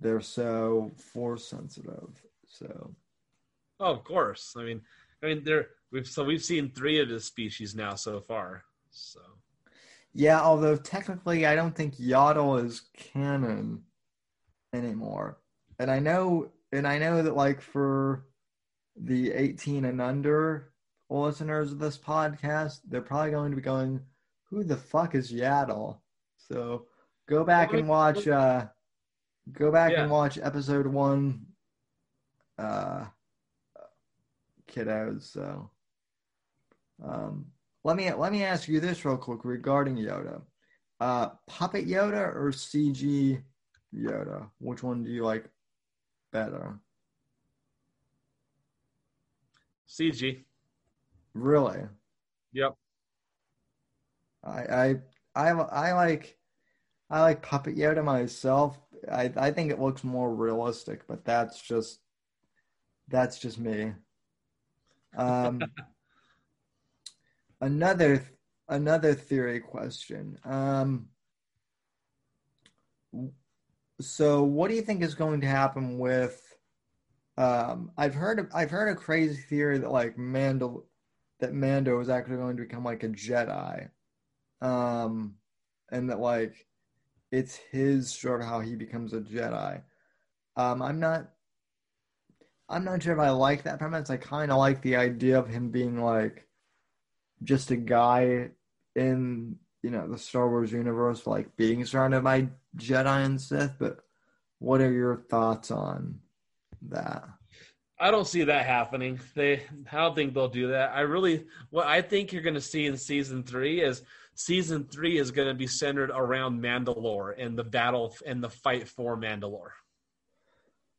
they're so force sensitive. So, Oh, of course. I mean, I mean, there we've so we've seen three of the species now so far. So yeah, although technically I don't think Yaddle is canon anymore. And I know and I know that like for the 18 and under listeners of this podcast, they're probably going to be going, Who the fuck is Yaddle? So go back and watch uh go back Yeah. and watch episode one uh kiddos. So, um, let me let me ask you this real quick regarding Yoda. Uh, puppet Yoda or CG Yoda? Which one do you like better? CG. Really? Yep. I I I, I like I like Puppet Yoda myself. I I think it looks more realistic, but that's just that's just me. Um, another another theory question. Um, so, what do you think is going to happen with? Um, I've heard I've heard a crazy theory that like Mando that Mando is actually going to become like a Jedi, um, and that like it's his of how he becomes a Jedi. Um, I'm not I'm not sure if I like that premise. I kind of like the idea of him being like just a guy in you know the Star Wars universe, like being surrounded by Jedi and Sith. But what are your thoughts on that? I don't see that happening. They, I don't think they'll do that. I really, what I think you're going to see in season three is season three is going to be centered around Mandalore and the battle and the fight for Mandalore.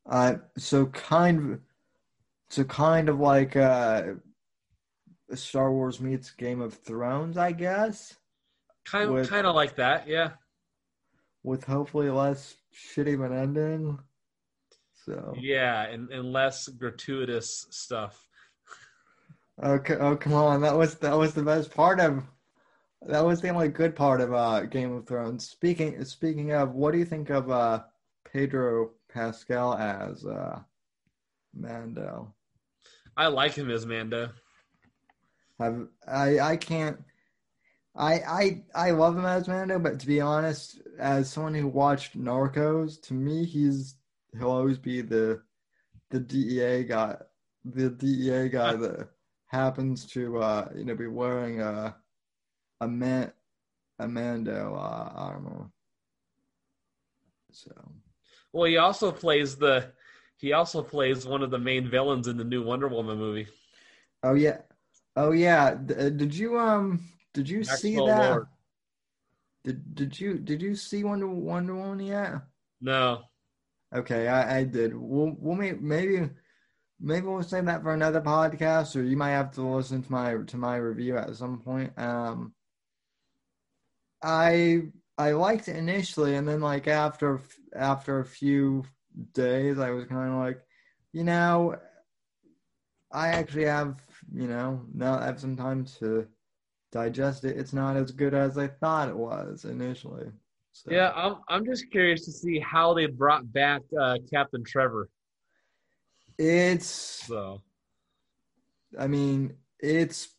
Uh, so kind of, so kind of like uh, Star Wars meets Game of Thrones, I guess. Kind with, kind of like that, yeah. With hopefully less shitty of an ending. So yeah, and, and less gratuitous stuff. Okay, oh come on, that was that was the best part of that was the only good part of uh, Game of Thrones. Speaking speaking of, what do you think of uh, Pedro Pascal as uh, Mando? I like him as Mando. Have I? I can't. I I I love him as Mando, but to be honest, as someone who watched Narcos, to me he's he'll always be the the DEA guy, the DEA guy that happens to uh you know be wearing a a man a Mando uh, armor. So, well, he also plays the he also plays one of the main villains in the new Wonder Woman movie. Oh yeah, oh yeah. Uh, did you um did you Maxwell see that? Lord. Did did you did you see Wonder Wonder Woman yet? No. Okay, I, I did. We'll we'll maybe maybe we'll save that for another podcast, or you might have to listen to my to my review at some point. Um, I I liked it initially, and then like after after a few days, I was kind of like, you know, I actually have you know now I have some time to digest it. It's not as good as I thought it was initially. So. Yeah, I'm I'm just curious to see how they brought back uh, Captain Trevor. It's so. I mean, it's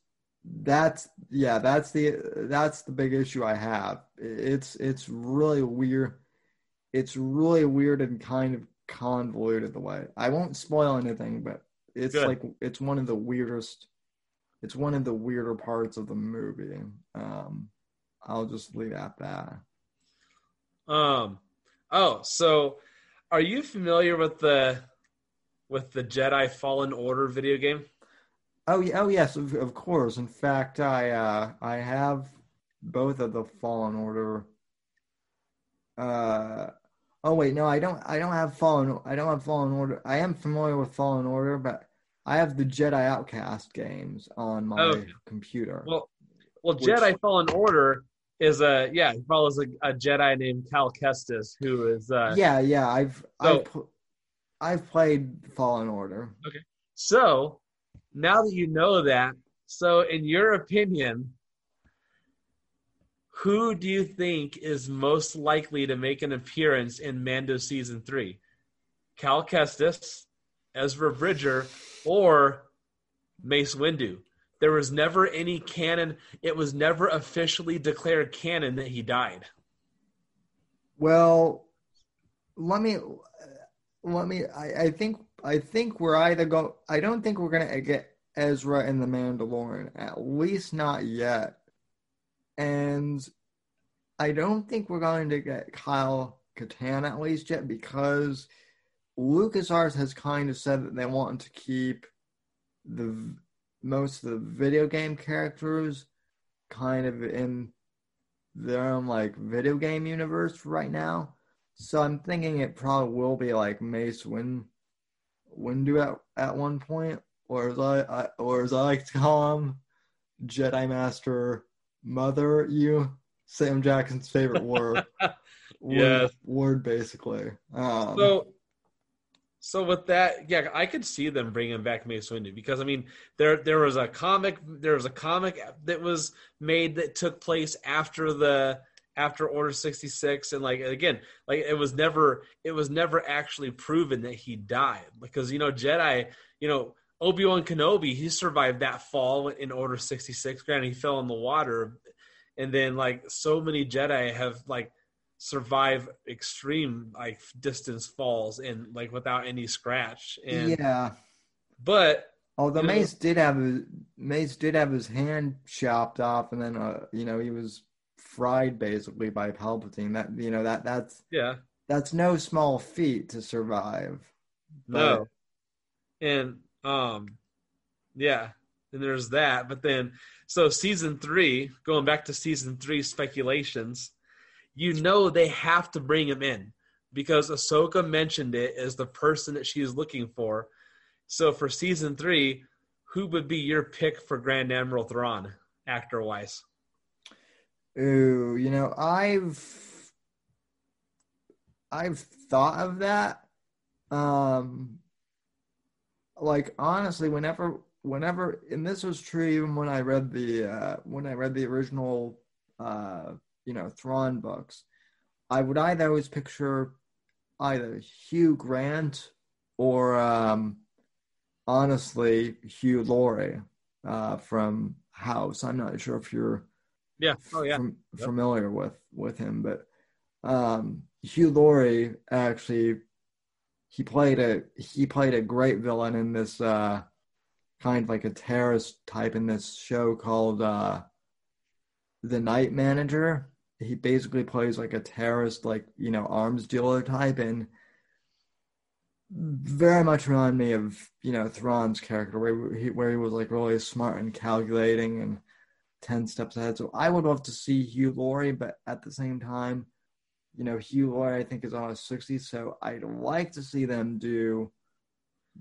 that's yeah, that's the that's the big issue I have. It's it's really weird. It's really weird and kind of convoluted the way. I won't spoil anything, but it's Good. like it's one of the weirdest. It's one of the weirder parts of the movie. Um, I'll just leave it at that. Um. Oh, so are you familiar with the with the Jedi Fallen Order video game? Oh, yeah, oh yes, of, of course. In fact, I uh, I have both of the Fallen Order. Uh, oh wait, no, I don't. I don't have Fallen. I don't have Fallen Order. I am familiar with Fallen Order, but I have the Jedi Outcast games on my computer. Well, well, which... Jedi Fallen Order is a yeah. He follows a, a Jedi named Cal Kestis, who is uh, yeah, yeah. I've so, I've I've played Fallen Order. Okay, so now that you know that, so in your opinion, who do you think is most likely to make an appearance in Mando season three? Cal Kestis, Ezra Bridger, or Mace Windu? There was never any canon. It was never officially declared canon that he died. Well, let me let me. I, I think I think we're either go. I don't think we're gonna get Ezra and the Mandalorian, at least not yet. And I don't think we're going to get Kyle Katarn at least yet because LucasArts has kind of said that they want to keep the most of the video game characters kind of in their own like video game universe right now. So I'm thinking it probably will be like Mace Win Windu at, at one point, or as I, I or as I like to call him, Jedi Master Mother you Sam Jackson's favorite word. *laughs* yes. Word, word basically. Um, so so with that, yeah, I could see them bringing back Mace Windu because I mean, there there was a comic, there was a comic that was made that took place after the after Order sixty six, and like again, like it was never it was never actually proven that he died because you know Jedi, you know Obi Wan Kenobi, he survived that fall in Order sixty six. Granted, he fell in the water, and then like so many Jedi have like survive extreme like distance falls and like without any scratch. And yeah, but although you know- Mace did have his Mace did have his hand chopped off, and then uh, you know he was fried basically by Palpatine. That you know that that's yeah, that's no small feat to survive. no, and um, yeah, and there's that. But then so season three, going back to season three speculations, you know they have to bring him in because Ahsoka mentioned it as the person that she is looking for. So for season three, who would be your pick for Grand Admiral Thrawn, actor wise? Ooh, you know, I've I've thought of that. Um like honestly, whenever whenever and this was true even when I read the uh when I read the original uh you know Thrawn books, I would either always picture either Hugh Grant or um honestly Hugh Laurie uh from House. I'm not sure if you're Yeah. Oh yeah. Yep. familiar with with him, but um, Hugh Laurie actually he played a he played a great villain in this uh, kind of like a terrorist type in this show called uh, The Night Manager. He basically plays like a terrorist, like you know, arms dealer type, and very much remind me of you know Thrawn's character, where he where he was like really smart and calculating and 10 steps ahead. So I would love to see Hugh Laurie, but at the same time, you know, Hugh Laurie I think is on his 60s, so I'd like to see them do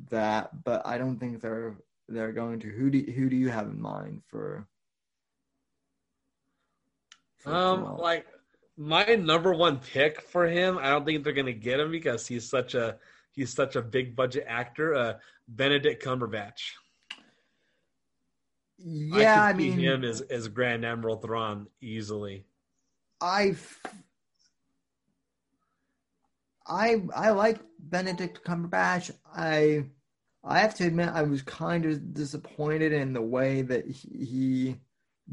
that, but I don't think they're they're going to. Who do who do you have in mind for? for Um, like my number one pick for him, I don't think they're gonna get him because he's such a he's such a big budget actor. Uh, Benedict Cumberbatch. Yeah, I, see mean, him as as Grand Admiral Thrawn easily. I I I like Benedict Cumberbatch. I I have to admit I was kind of disappointed in the way that he, he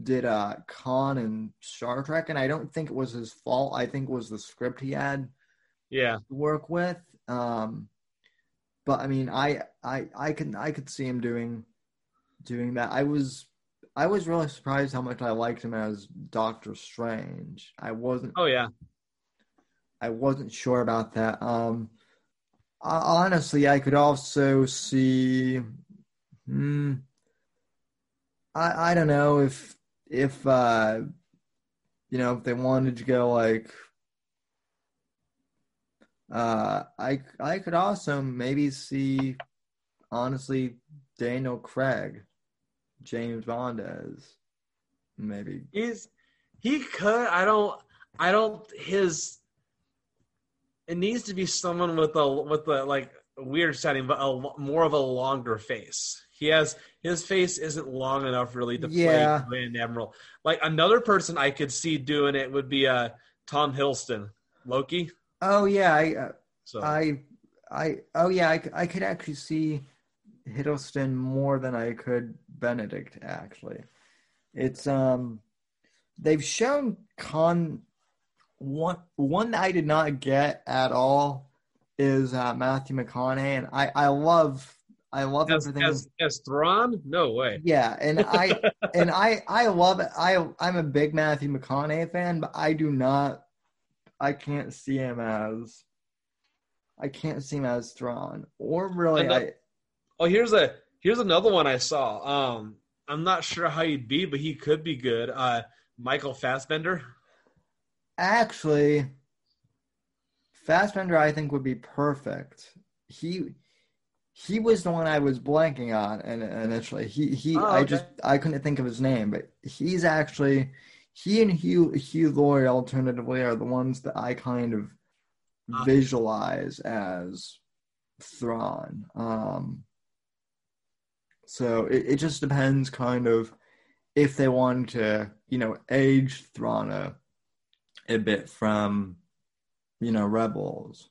did uh Khan and Star Trek, and I don't think it was his fault. I think it was the script he had Yeah, to work with. Um, but I mean, I I I can I could see him doing doing that. I was I was really surprised how much I liked him as Doctor Strange. I wasn't oh yeah, I wasn't sure about that. Um, honestly, I could also see. Hmm, I I don't know if if uh, you know if they wanted to go like. Uh, I I could also maybe see, honestly, Daniel Craig, James Bond as maybe. he's he could. I don't. I don't. His. It needs to be someone with a with a like weird setting, but a more of a longer face. He has his face isn't long enough really to Yeah. play Grand Admiral. Like another person I could see doing it would be uh Tom Hiddleston, Loki. Oh yeah, I uh, So I, I, oh yeah, I, I could actually see Hiddleston more than I could Benedict. Actually, it's um, they've shown Con one one that I did not get at all is uh, Matthew McConaughey, and I I love I love as, everything. as as Thrawn, no way. Yeah, and *laughs* I and I I love it. I I'm a big Matthew McConaughey fan, but I do not. I can't see him as. I can't see him as Thrawn, or really, the- Oh, here's a Here's another one I saw. Um, I'm not sure how he'd be, but he could be good. Uh, Michael Fassbender. Actually, Fassbender, I think, would be perfect. He he was the one I was blanking on and initially. He he oh, okay. I just I couldn't think of his name, but he's actually he and Hugh Hugh Laurie alternatively are the ones that I kind of uh, visualize as Thrawn. Um so it, it just depends kind of if they want to, you know, age Thrawn a, a bit from, you know, Rebels.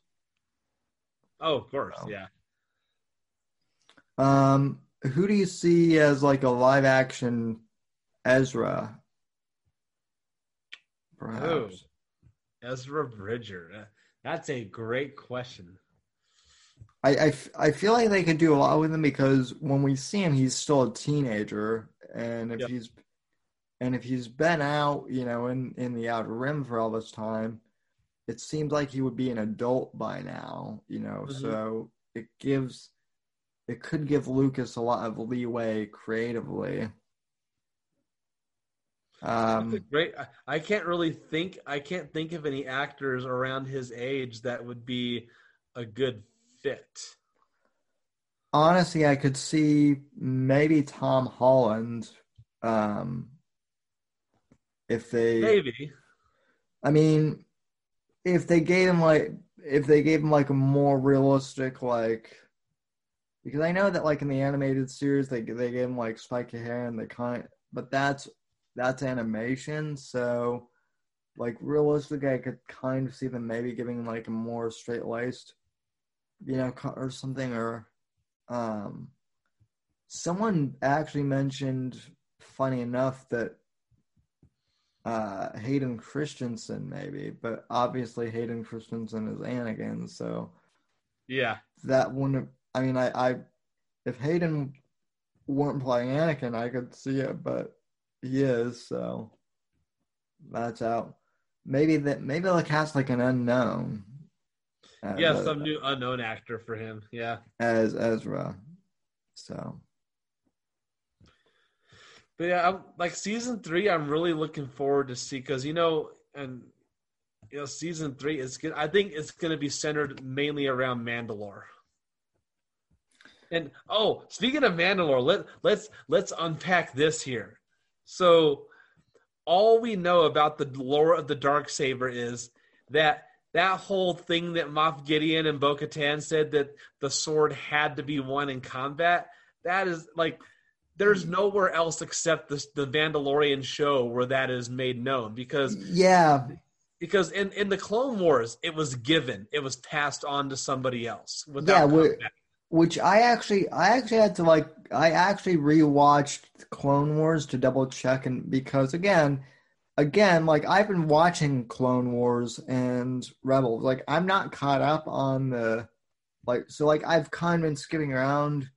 Oh, of course, so. yeah. Um, who do you see as like a live action Ezra? Perhaps. Oh, Ezra Bridger. That's a great question. I, I, I feel like they could do a lot with him because when we see him, he's still a teenager, and if yep. he's and if he's been out, you know, in in the outer rim for all this time, it seems like he would be an adult by now, you know. Mm-hmm. So it gives it could give Lucas a lot of leeway creatively. Um, great. I can't really think. I can't think of any actors around his age that would be a good fit. Honestly, I could see maybe Tom Holland. Um, if they maybe, I mean, if they gave him like if they gave him like a more realistic like because I know that like in the animated series they they gave him like spiky hair and they kind but that's that's animation so like realistically I could kind of see them maybe giving like a more straight laced you know or something or um someone actually mentioned funny enough that uh Hayden Christensen maybe but obviously Hayden Christensen is Anakin so yeah that wouldn't I mean, I, I if Hayden weren't playing Anakin, I could see it, but he is, so that's out. Maybe that maybe they'll cast like an unknown. Yeah, uh, some new unknown actor for him. Yeah, as Ezra. So, but yeah, I'm, like season three, I'm really looking forward to see because you know, and you know, season three is good. I think it's going to be centered mainly around Mandalore. And oh, speaking of Mandalore, let let's let's unpack this here. So, all we know about the lore of the dark saber is that that whole thing that Moff Gideon and Bo Katan said that the sword had to be won in combat. That is like there's nowhere else except the the Mandalorian show where that is made known because yeah because in in the Clone Wars it was given it was passed on to somebody else without yeah, which I actually I actually had to like I actually rewatched Clone Wars to double check and because again again like I've been watching Clone Wars and Rebels. Like I'm not caught up on the like so like I've kind of been skipping around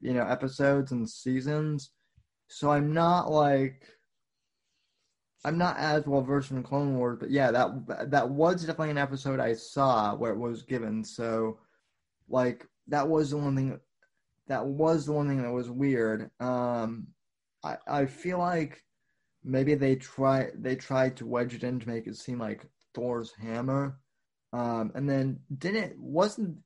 you know episodes and seasons. So I'm not like I'm not as well versed in Clone Wars but yeah that that was definitely an episode I saw where it was given. So like that was the one thing that was the one thing that was weird. Um, I I feel like maybe they try they tried to wedge it in to make it seem like Thor's hammer, um, and then didn't wasn't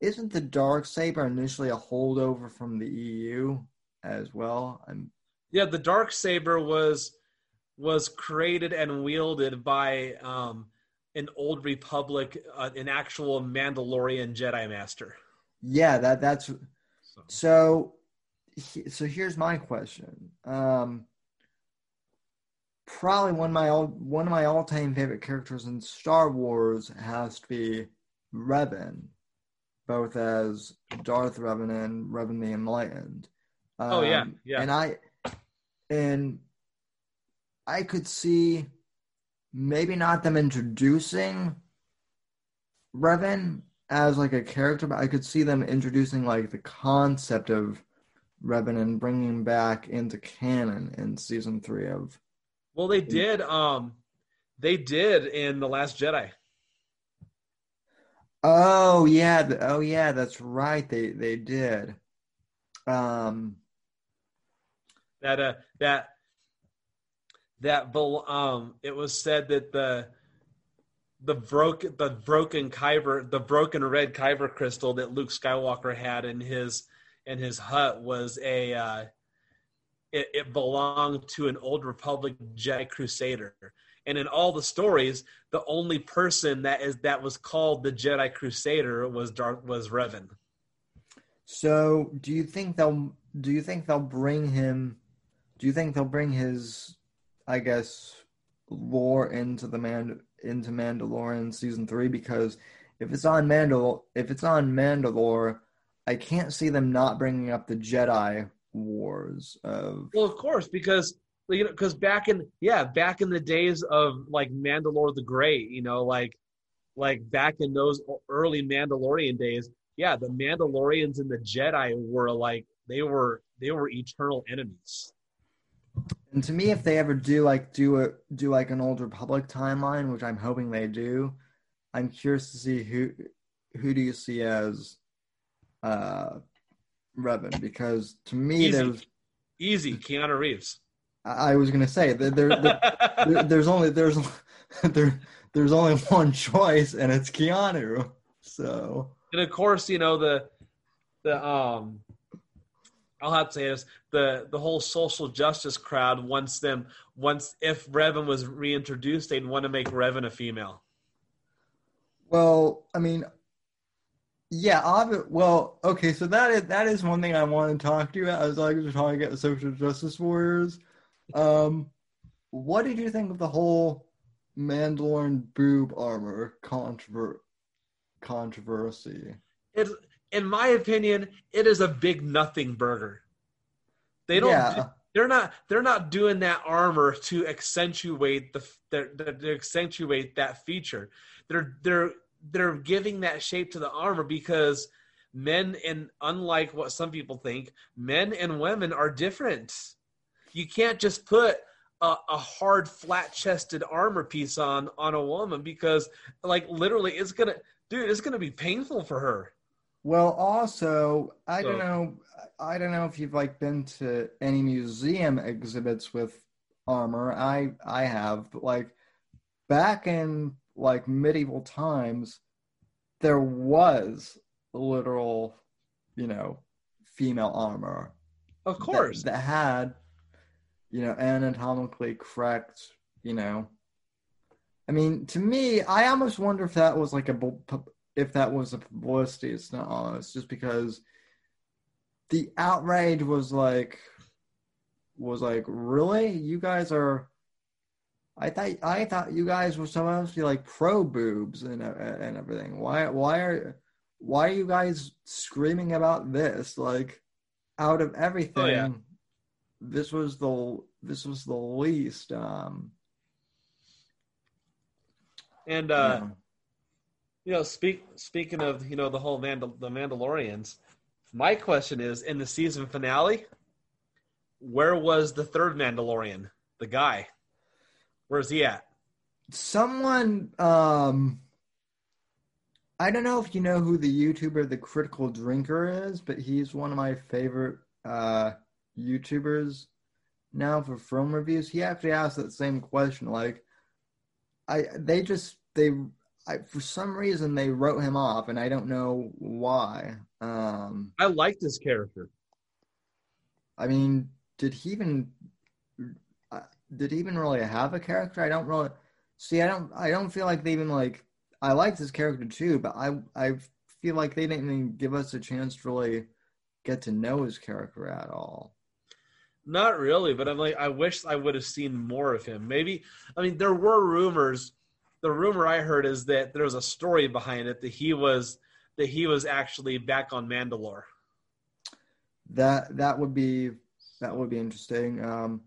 isn't the dark saber initially a holdover from the EU as well? I'm, yeah, the dark saber was was created and wielded by um, an old Republic, uh, an actual Mandalorian Jedi Master. Yeah, that that's so. So here's my question. Um, probably one of my all, one of my all time favorite characters in Star Wars has to be Revan, both as Darth Revan and Revan the Enlightened. Um, oh yeah, um, yeah. And I and I could see maybe not them introducing Revan as like a character, but I could see them introducing like the concept of Revan and bringing back into canon in season three of. Well, they did. Um, they did in the Last Jedi. Oh yeah, oh yeah, that's right. They they did. Um, that uh that that um it was said that the the broken the broken kyber the broken red kyber crystal that Luke Skywalker had in his in his hut was a uh it, it belonged to an old republic Jedi crusader. And in all the stories the only person that is that was called the Jedi crusader was Darth was Revan. So do you think they'll do you think they'll bring him do you think they'll bring his I guess lore into the man into Mandalorian season three? Because if it's on Mandal if it's on Mandalore, I can't see them not bringing up the Jedi wars of. Well, of course, because you know, because back in yeah, back in the days of like Mandalore the Great, you know, like like back in those early Mandalorian days, yeah, the Mandalorians and the Jedi were like they were they were eternal enemies. And to me, if they ever do like do a do like an old Republic timeline, which I'm hoping they do, I'm curious to see who who do you see as uh Revan because to me Easy. there's easy Keanu Reeves. I, I was gonna say that there, there, there *laughs* there's only there's *laughs* there there's only one choice and it's Keanu. So and of course, you know the the um I'll have to say this: the the whole social justice crowd wants them once if Revan was reintroduced, they'd want to make Revan a female. Well, I mean, yeah, obvi- well, okay, so that is that is one thing I want to talk to you about. As like to talk about social justice warriors. Um, what did you think of the whole Mandalorian boob armor controver- controversy? It, in my opinion, it is a big nothing burger. They don't. Yeah. They're not. They're not doing that armor to accentuate the. They're, they're, to accentuate that feature. They're they're they're giving that shape to the armor because men and unlike what some people think, men and women are different. You can't just put a, a hard, flat-chested armor piece on on a woman because, like, literally, it's gonna, dude, it's gonna be painful for her. Well, also, I So- don't know. I don't know if you've like been to any museum exhibits with armor. I I have, but like back in like medieval times, there was literal, you know, female armor Of course, that, had, you know, anatomically correct, you know. I mean, to me, I almost wonder if that was like a if that was a publicity. It's not honest, just because the outrage was like was like really you guys are. I thought I thought you guys were supposed to be like pro boobs and uh, and everything. Why why are why are you guys screaming about this? Like out of everything, Oh, yeah. this was the this was the least. Um, and you uh, know. you know, speak speaking of you know the whole Mandal- the Mandalorians, my question is in the season finale, where was the third Mandalorian, the guy? Where's he at? someone um I don't know if you know who the YouTuber the critical drinker is, but he's one of my favorite uh YouTubers now for film reviews. He actually asked that same question like I they just they I, for some reason they wrote him off and I don't know why. Um I like this character. I mean, did he even did he even really have a character? I don't really see. I don't. I don't feel like they even like. I liked his character too, but I I feel like they didn't even give us a chance to really get to know his character at all. Not really, but I'm like, I wish I would have seen more of him. Maybe, I mean, there were rumors. The rumor I heard is that there was a story behind it that he was that he was actually back on Mandalore. That that would be that would be interesting. Um,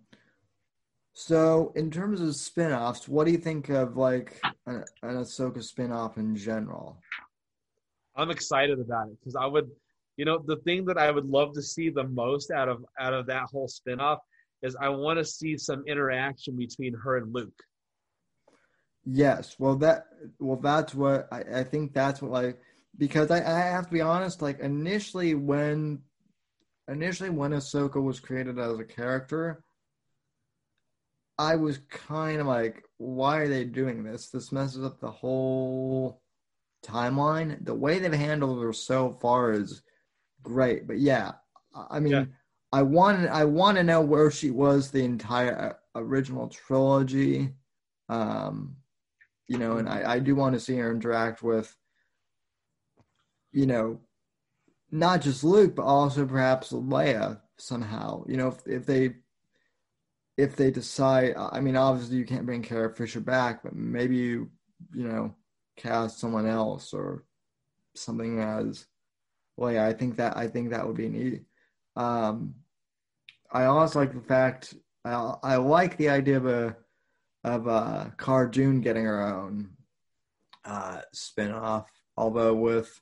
so in terms of spin-offs, what do you think of like an, an Ahsoka spin-off in general? I'm excited about it because I would, you know, the thing that I would love to see the most out of out of that whole spinoff is I want to see some interaction between her and Luke. Yes, well that well that's what I, I think that's what like because I, I have to be honest, like initially when initially when Ahsoka was created as a character, I was kind of like, why are they doing this? This messes up the whole timeline. The way they've handled her so far is great, but yeah, I mean, Yeah. I want I want to know where she was the entire uh, original trilogy, um, you know, and I, I do want to see her interact with, you know, not just Luke, but also perhaps Leia somehow. You know, if if they if they decide, I mean, obviously you can't bring Carrie Fisher back, but maybe you you know cast someone else or something as well, yeah, I think that I think that would be neat. Um, I also like the fact I, I like the idea of a of uh, Cara Dune getting her own uh, spinoff. Although with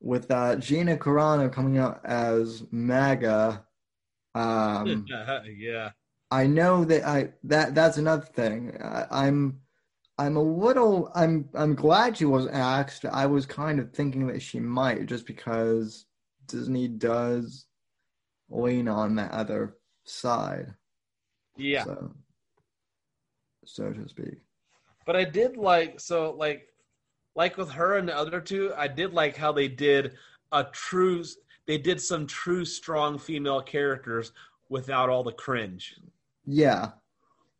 with uh, Gina Carano coming out as MAGA, um, *laughs* yeah. I know that I that that's another thing. I, I'm I'm a little I'm I'm glad she wasn't asked. I was kind of thinking that she might just because Disney does lean on that other side. Yeah. So, so to speak. But I did like so like like with her and the other two, I did like how they did a true they did some true strong female characters without all the cringe. Yeah.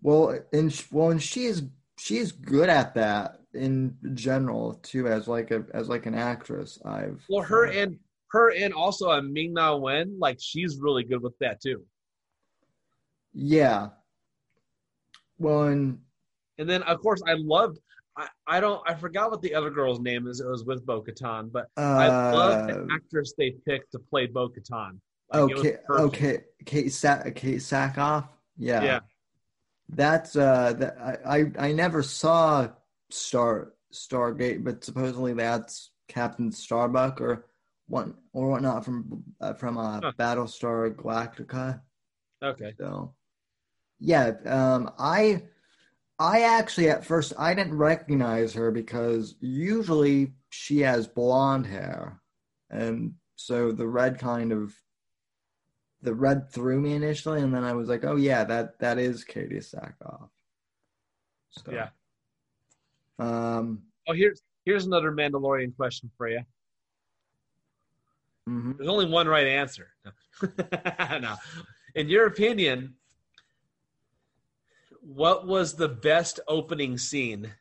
Well, and well, and she is she is good at that in general too, as like a as like an actress. I've Well, her and her and also a Ming Na Wen, like she's really good with that too. yeah. Well, and And then of course I loved I, I don't I forgot what the other girl's name is. It was with Bo Katan, but I love the uh, actress they picked to play Bo Katan. Like, okay, okay, Kate Sa- Kate Sackhoff. Yeah, Yeah. that's uh, that I, I I never saw Star Stargate, but supposedly that's Captain Starbuck or one or whatnot from uh, from uh, Huh. Battlestar Galactica. Okay. So, yeah, um, I I actually at first I didn't recognize her because usually she has blonde hair, and so the red kind of the red threw me initially, and then I was like, oh yeah, that that is Katee Sackhoff. So, Yeah. Um. Oh, here's here's another Mandalorian question for you. mhm. There's only one right answer. *laughs* no. In your opinion, what was the best opening scene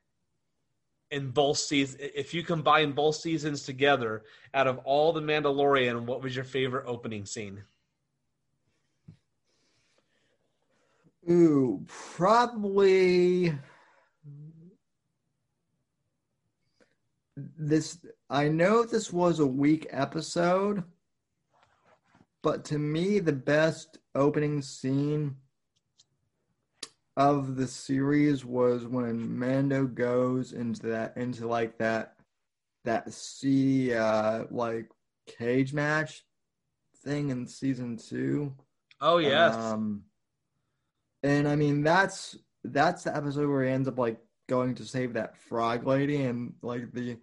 in both seasons? If you combine both seasons together, out of all the Mandalorian, what was your favorite opening scene? Ooh, probably this. I know this was a weak episode, but to me, the best opening scene of the series was when Mando goes into that into like that that seedy uh like cage match thing in season two. Oh yes, Um, and I mean that's that's the episode where he ends up like going to save that frog lady and like the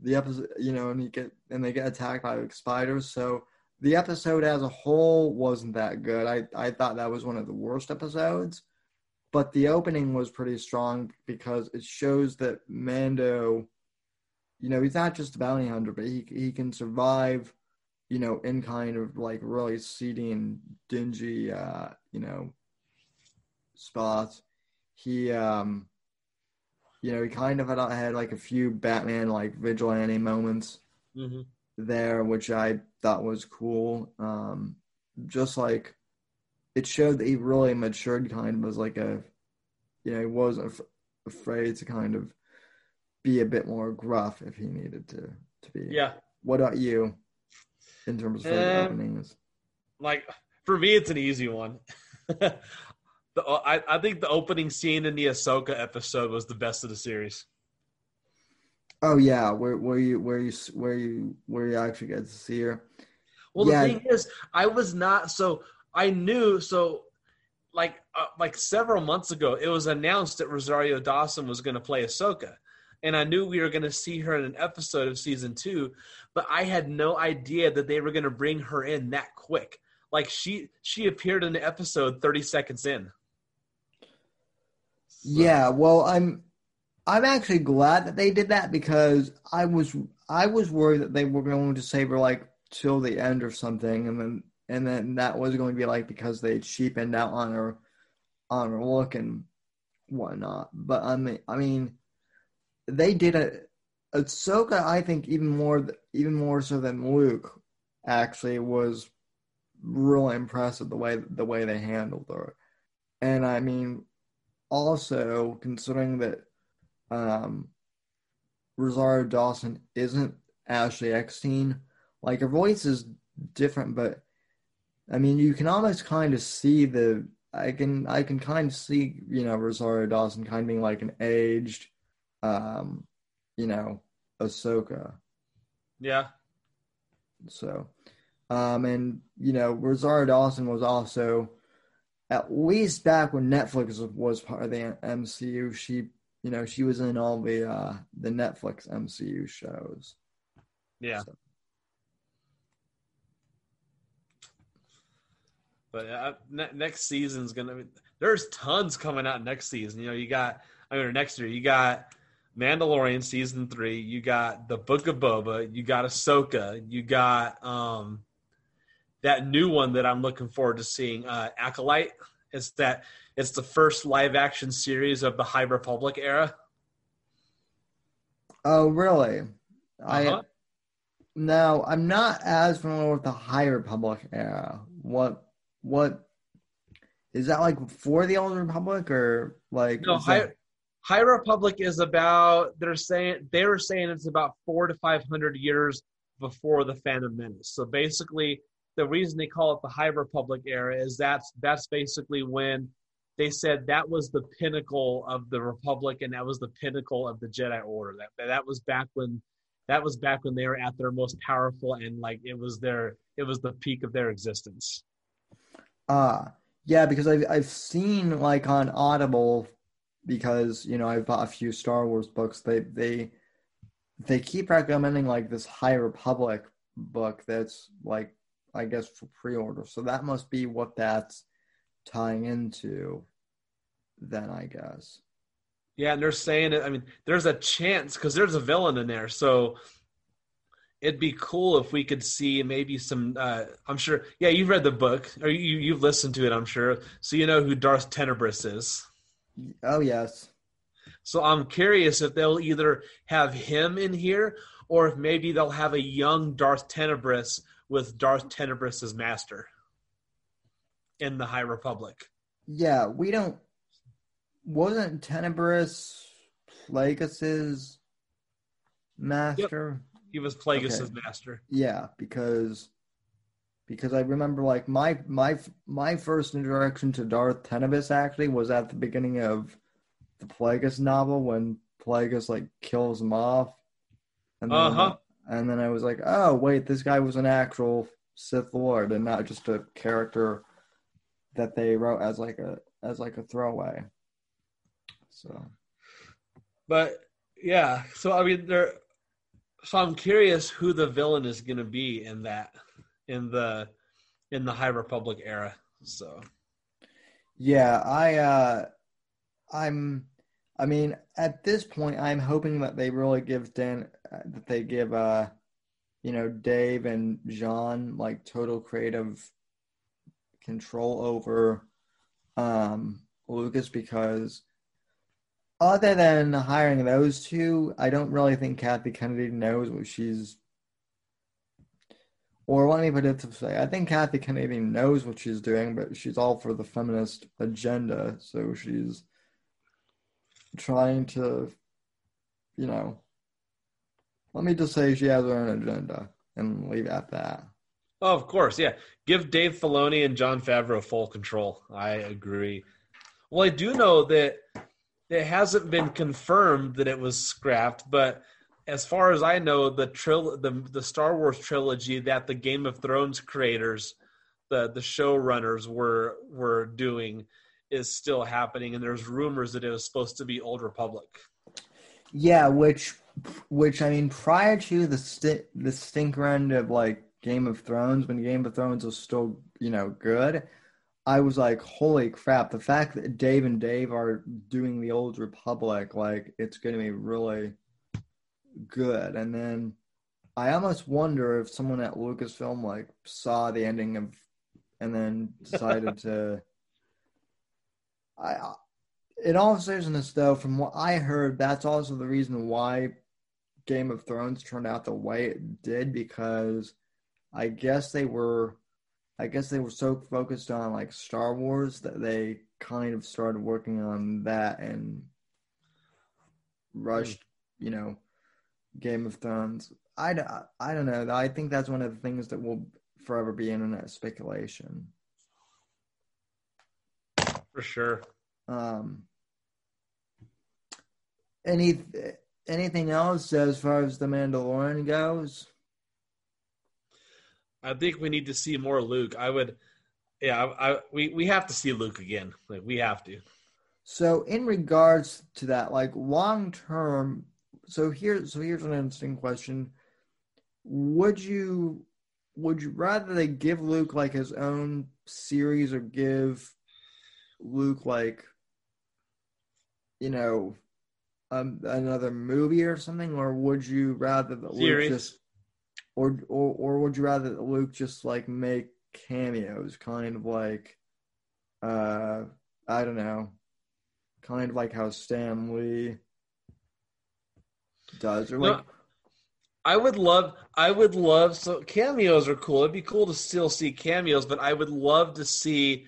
the episode you know and he get and they get attacked by spiders. So the episode as a whole wasn't that good. I I thought that was one of the worst episodes. But the opening was pretty strong because it shows that Mando, you know, he's not just a bounty hunter, but he he can survive you know, in kind of like really seedy and dingy, uh, you know, spots. He, um, you know, he kind of had, had like a few Batman like vigilante moments hmm there, which I thought was cool. Um, just like it showed that he really matured, kind of as like a, you know, he wasn't af- afraid to kind of be a bit more gruff if he needed to to be. yeah. What about you? In terms of favorite Um, openings, Like for me, it's an easy one. *laughs* the, I, I think the opening scene in the Ahsoka episode was the best of the series. oh yeah, where where you where you where you where you actually get to see her. Well, Yeah. the thing is, I was not so. I knew so, like uh, like several months ago, it was announced that Rosario Dawson was going to play Ahsoka, and I knew we were going to see her in an episode of season two, but I had no idea that they were going to bring her in that quick. Like she she appeared in the episode 30 seconds in. Yeah, well, I'm I'm actually glad that they did that because I was I was worried that they were going to save her like till the end or something, and then and then that was going to be like because they cheapened out on her on her look and whatnot. But I mean, I mean, they did a Ahsoka. I think even more, even more so than Luke, actually was really impressive the way the way they handled her. And I mean, also considering that um, Rosario Dawson isn't Ashley Eckstein, like her voice is different, but I mean, you can almost kind of see the I can I can kind of see you know Rosario Dawson kind of being like an aged, um, you know, Ahsoka. Yeah. So, um, and you know Rosario Dawson was also, at least back when Netflix was part of the MCU, she you know she was in all the uh the Netflix MCU shows. Yeah. So. But uh, ne- next season's gonna. Be, there's tons coming out next season. You know, you got. I mean, next year you got Mandalorian season three. You got the Book of Boba. You got Ahsoka. You got um, that new one that I'm looking forward to seeing. Uh, Acolyte. It's that. It's the first live action series of the High Republic era. Oh, really? Uh-huh. I no, I'm not as familiar with the High Republic era. What what is that like for the old republic or like no high, that... high republic is about they're saying they were saying it's about four to five hundred years before the phantom menace so basically the reason they call it the high republic era is that's that's basically when they said that was the pinnacle of the republic and that was the pinnacle of the jedi order that that was back when that was back when they were at their most powerful and like it was their it was the peak of their existence Ah, uh, yeah, because I've I've seen like on Audible because you know I've bought a few Star Wars books. They they they keep recommending like this High Republic book that's like I guess for pre-order. So that must be what that's tying into. Then I guess. Yeah, and they're saying it. I mean, there's a chance because there's a villain in there. So it'd be cool if we could see maybe some uh, i'm sure yeah you've read the book or you, you've listened to it i'm sure so you know who darth Tenebrous is oh yes so i'm curious if they'll either have him in here or if maybe they'll have a young darth tenebrous with darth tenebrous's master in the high republic yeah we don't wasn't Tenebrous plagueis's master yep. He was Plagueis' okay. master. Yeah, because because I remember like my my my first introduction to Darth Tenebrous actually was at the beginning of the Plagueis novel when Plagueis like kills him off. And then, uh-huh. And then I was like, oh wait, this guy was an actual Sith Lord and not just a character that they wrote as like a as like a throwaway. So, but yeah, so I mean, there so I'm curious who the villain is going to be in that in the in the High Republic era. So yeah, I uh I'm I mean at this point I'm hoping that they really give Dan uh, that they give uh you know Dave and John like total creative control over um Lucas because other than hiring those two, I don't really think Kathy Kennedy knows what she's. Or let me put it to say, I think Kathy Kennedy knows what she's doing, but she's all for the feminist agenda. So she's trying to, you know, let me just say she has her own agenda and leave at that. Oh, of course, yeah. Give Dave Filoni and Jon Favreau full control. I agree. Well, I do know that it hasn't been confirmed that it was scrapped, but as far as I know, the tril- the the Star Wars trilogy that the Game of Thrones creators, the the showrunners were were doing, is still happening, and there's rumors that it was supposed to be Old Republic. Yeah, which which I mean, prior to the st- the stinker end of like Game of Thrones, when Game of Thrones was still you know good, I was like, holy crap! The fact that Dave and Dave are doing the Old Republic, like it's going to be really good. And then I almost wonder if someone at Lucasfilm like saw the ending of, and then decided to. I, in all seriousness, though, from what I heard, that's also the reason why Game of Thrones turned out the way it did because I guess they were I guess they were so focused on like Star Wars that they kind of started working on that and hmm. rushed, you know, Game of Thrones. I, I don't know. I think that's one of the things that will forever be internet speculation. For sure. Um, any anything else as far as the Mandalorian goes? I think we need to see more Luke. I would, yeah, I, I, we we have to see Luke again. Like we have to. So in regards to that, like long term, so here, so here's an interesting question: Would you would you rather they give Luke like his own series or give Luke like you know um, another movie or something, or would you rather that Luke just or or or would you rather that Luke just like make cameos, kind of like, uh, I don't know, kind of like how Stan Lee does, or like. I would love, I would love. So cameos are cool. It'd be cool to still see cameos, but I would love to see,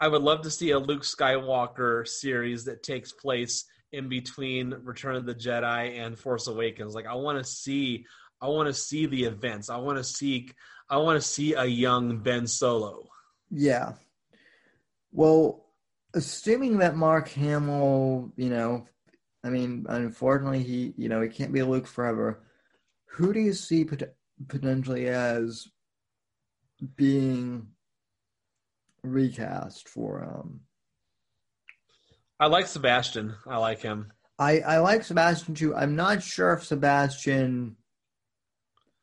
I would love to see a Luke Skywalker series that takes place in between Return of the Jedi and Force Awakens. Like I want to see I want to see the events. I want to see I want to see a young Ben Solo. Yeah. Well, assuming that Mark Hamill, you know, I mean, unfortunately, he, you know, he can't be Luke forever. Who do you see pot- potentially as being recast for um I like Sebastian. I like him. I I like Sebastian too. I'm not sure if Sebastian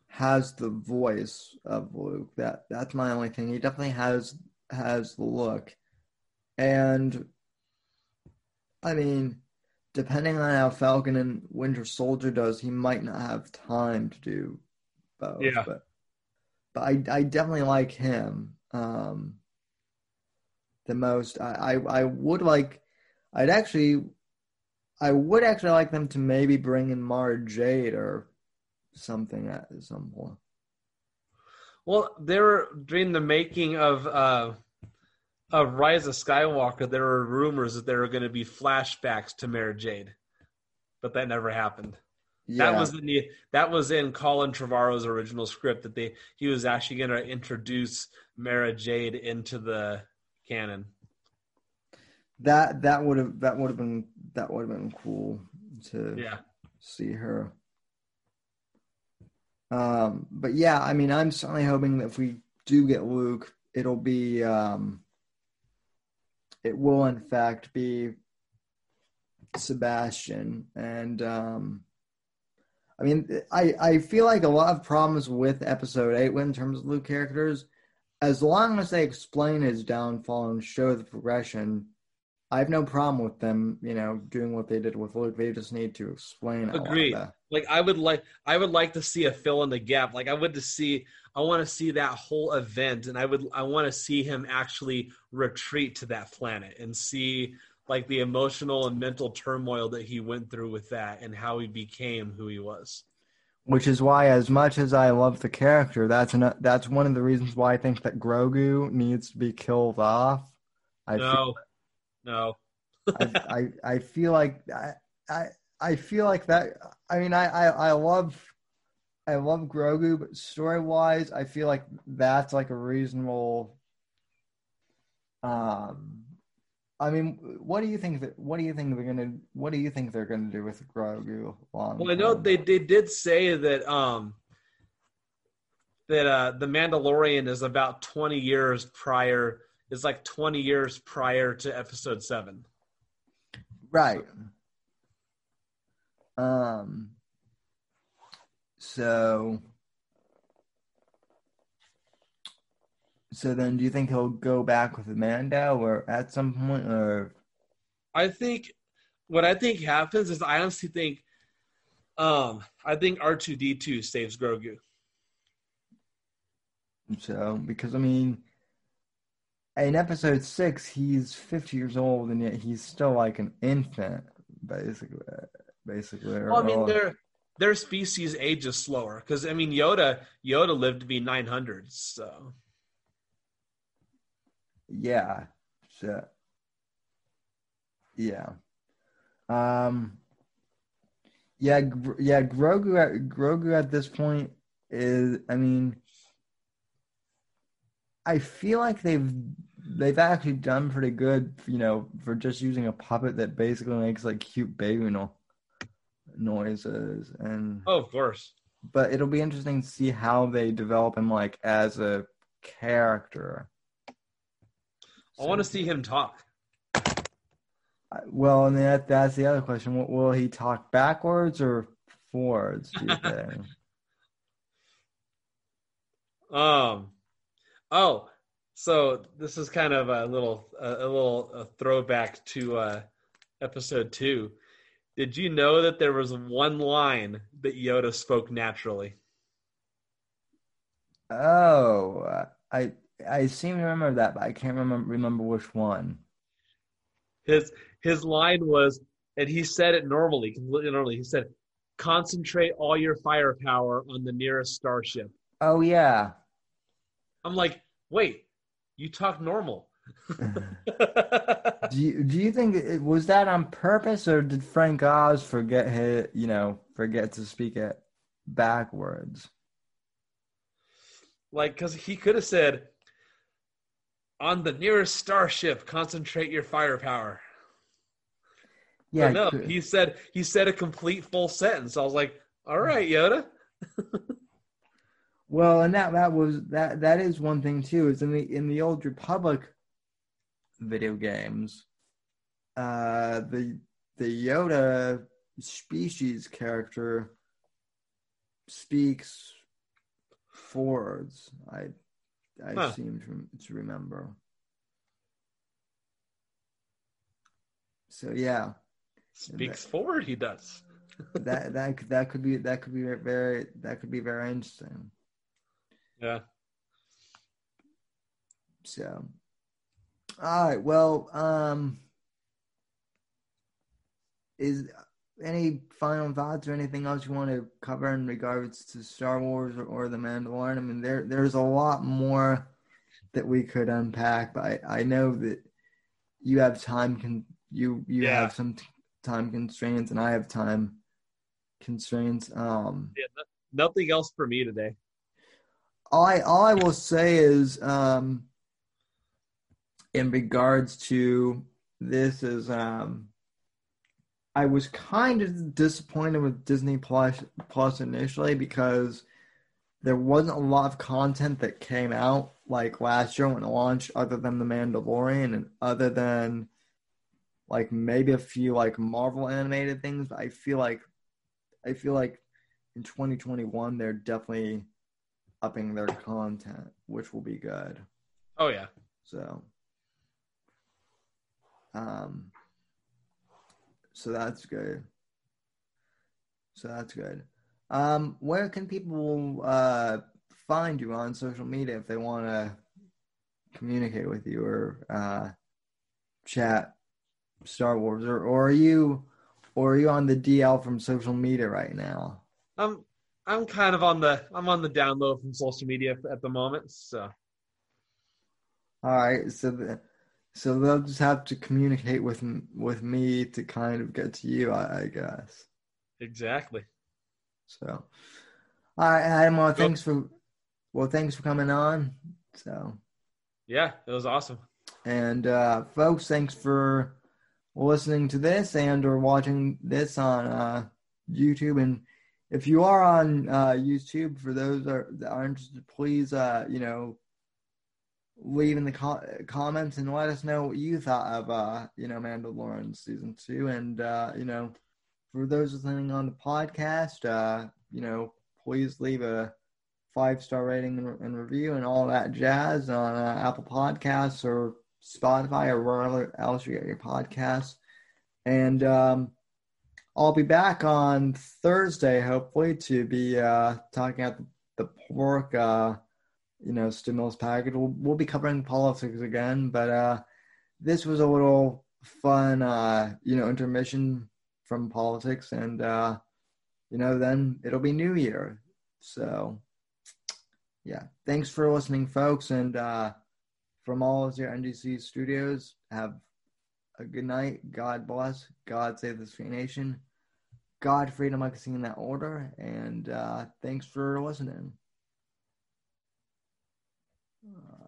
has the voice of Luke. That that's my only thing. He definitely has has the look, and I mean, depending on how Falcon and Winter Soldier does, he might not have time to do both. Yeah. But but I I definitely like him um, the most. I, I I would like. I'd actually. I would actually like them to maybe bring in Mara Jade or something at some point. Well, they were during the making of uh, of Rise of Skywalker. There were rumors that there were going to be flashbacks to Mara Jade, but that never happened. Yeah. That was in the that was in Colin Trevorrow's original script that they he was actually going to introduce Mara Jade into the canon. That that would have that would have been that would have been cool to yeah see her. Um, but yeah, I mean, I'm certainly hoping that if we do get Luke, it'll be, um, it will in fact be Sebastian. And, um, I mean, I, I feel like a lot of problems with episode eight in terms of Luke characters, as long as they explain his downfall and show the progression, I have no problem with them, you know, doing what they did with Luke. They just need to explain. Agreed. Like I would like, I would like to see a fill in the gap. Like I would to see, I want to see that whole event, and I would, I want to see him actually retreat to that planet and see like the emotional and mental turmoil that he went through with that, and how he became who he was. Which is why, as much as I love the character, that's an, that's one of the reasons why I think that Grogu needs to be killed off. I no. feel no. *laughs* I, I, I feel like I, I I feel like that. I mean, I I, I love I love Grogu, but story wise, I feel like that's like a reasonable. Um, I mean, what do you think that? What do you think they're gonna? What do you think they're gonna do with Grogu? Long well, I know they they did say that um that uh the Mandalorian is about twenty years prior is like 20 years prior to episode 7 right Um. So. So then, do you think he'll go back with Amanda, or at some point, or? I think what I think happens is I honestly think, um, I think R two D two saves Grogu. So because I mean, in episode six, he's fifty years old, and yet he's still like an infant, basically. Basically, well, I mean, their their species ages slower because I mean, Yoda Yoda lived to be nine hundred, so yeah, so yeah, um, yeah, yeah. Grogu, at, Grogu at this point is, I mean, I feel like they've they've actually done pretty good, you know, for just using a puppet that basically makes like cute baby no- noises and oh, of course. But it'll be interesting to see how they develop him like as a character. I want to see him talk. Well, and that that's the other question. Will, will he talk backwards or forwards? Do you *laughs* think? um. Oh, so this is kind of a little a, a little a throwback to uh, episode two. Did you know that there was one line that Yoda spoke naturally? Oh, I I seem to remember that, but I can't remember remember which one. His his line was, and he said it normally, completely normally. He said, "Concentrate all your firepower on the nearest starship." Oh yeah. I'm like, wait, you talk normal. *laughs* *laughs* do you do you think it was that on purpose, or did Frank Oz forget his, you know, forget to speak it backwards? Like, because he could have said, "On the nearest starship, concentrate your firepower." Yeah, no, he said he said a complete full sentence. I was like, "All right, Yoda." *laughs* well, and that that was that that is one thing too. Is in the in the old Republic video games, uh, the the Yoda species character speaks forwards. I I huh. seem to, to remember. So yeah, speaks that, forward. He does. *laughs* that that that could be that could be very that could be very interesting. Yeah. So, all right. Well, um, is any final thoughts or anything else you want to cover in regards to Star Wars or, or The Mandalorian? I mean, there there's a lot more that we could unpack, but I, I know that you have time can you you yeah. have some time constraints and I have time constraints. Um, yeah, nothing else for me today. All I all I will say is, um, in regards to this, is um, I was kind of disappointed with Disney Plus Plus initially because there wasn't a lot of content that came out like last year when it launched, other than The Mandalorian and other than like maybe a few like Marvel animated things. But I feel like I feel like in 2021 they're definitely upping their content, which will be good. Oh yeah. So um so that's good. So that's good. Um where can people uh find you on social media if they want to communicate with you or uh chat Star Wars, or, or are you, or are you on the DL from social media right now? I'm I'm kind of on the I'm on the download from social media at the moment. So, all right, so the, so they'll just have to communicate with with me to kind of get to you, I, I guess. Exactly. So, all right, Adam. Well, thanks for well, thanks for coming on. So, yeah, it was awesome. And uh, folks, thanks for listening to this and or watching this on uh, YouTube. And if you are on uh, YouTube, for those that are, that are interested, please, uh, you know, leave in the co- comments and let us know what you thought of, uh, you know, Mandalorian season two. And, uh, you know, for those listening on the podcast, uh, you know, please leave a five star rating and, and, review and all that jazz on uh, Apple Podcasts or Spotify or wherever else you get your podcasts. And um, I'll be back on Thursday, hopefully, to be uh, talking about the, the pork, uh, you know, stimulus package. We'll, we'll, be covering politics again, but uh, this was a little fun, uh, you know, intermission from politics, and uh, you know, then it'll be New Year. So, yeah, thanks for listening, folks, and uh, from all of your NGC studios, have a good night. God bless. God save this free nation. God, freedom, I can see in that order. And uh, thanks for listening. Uh,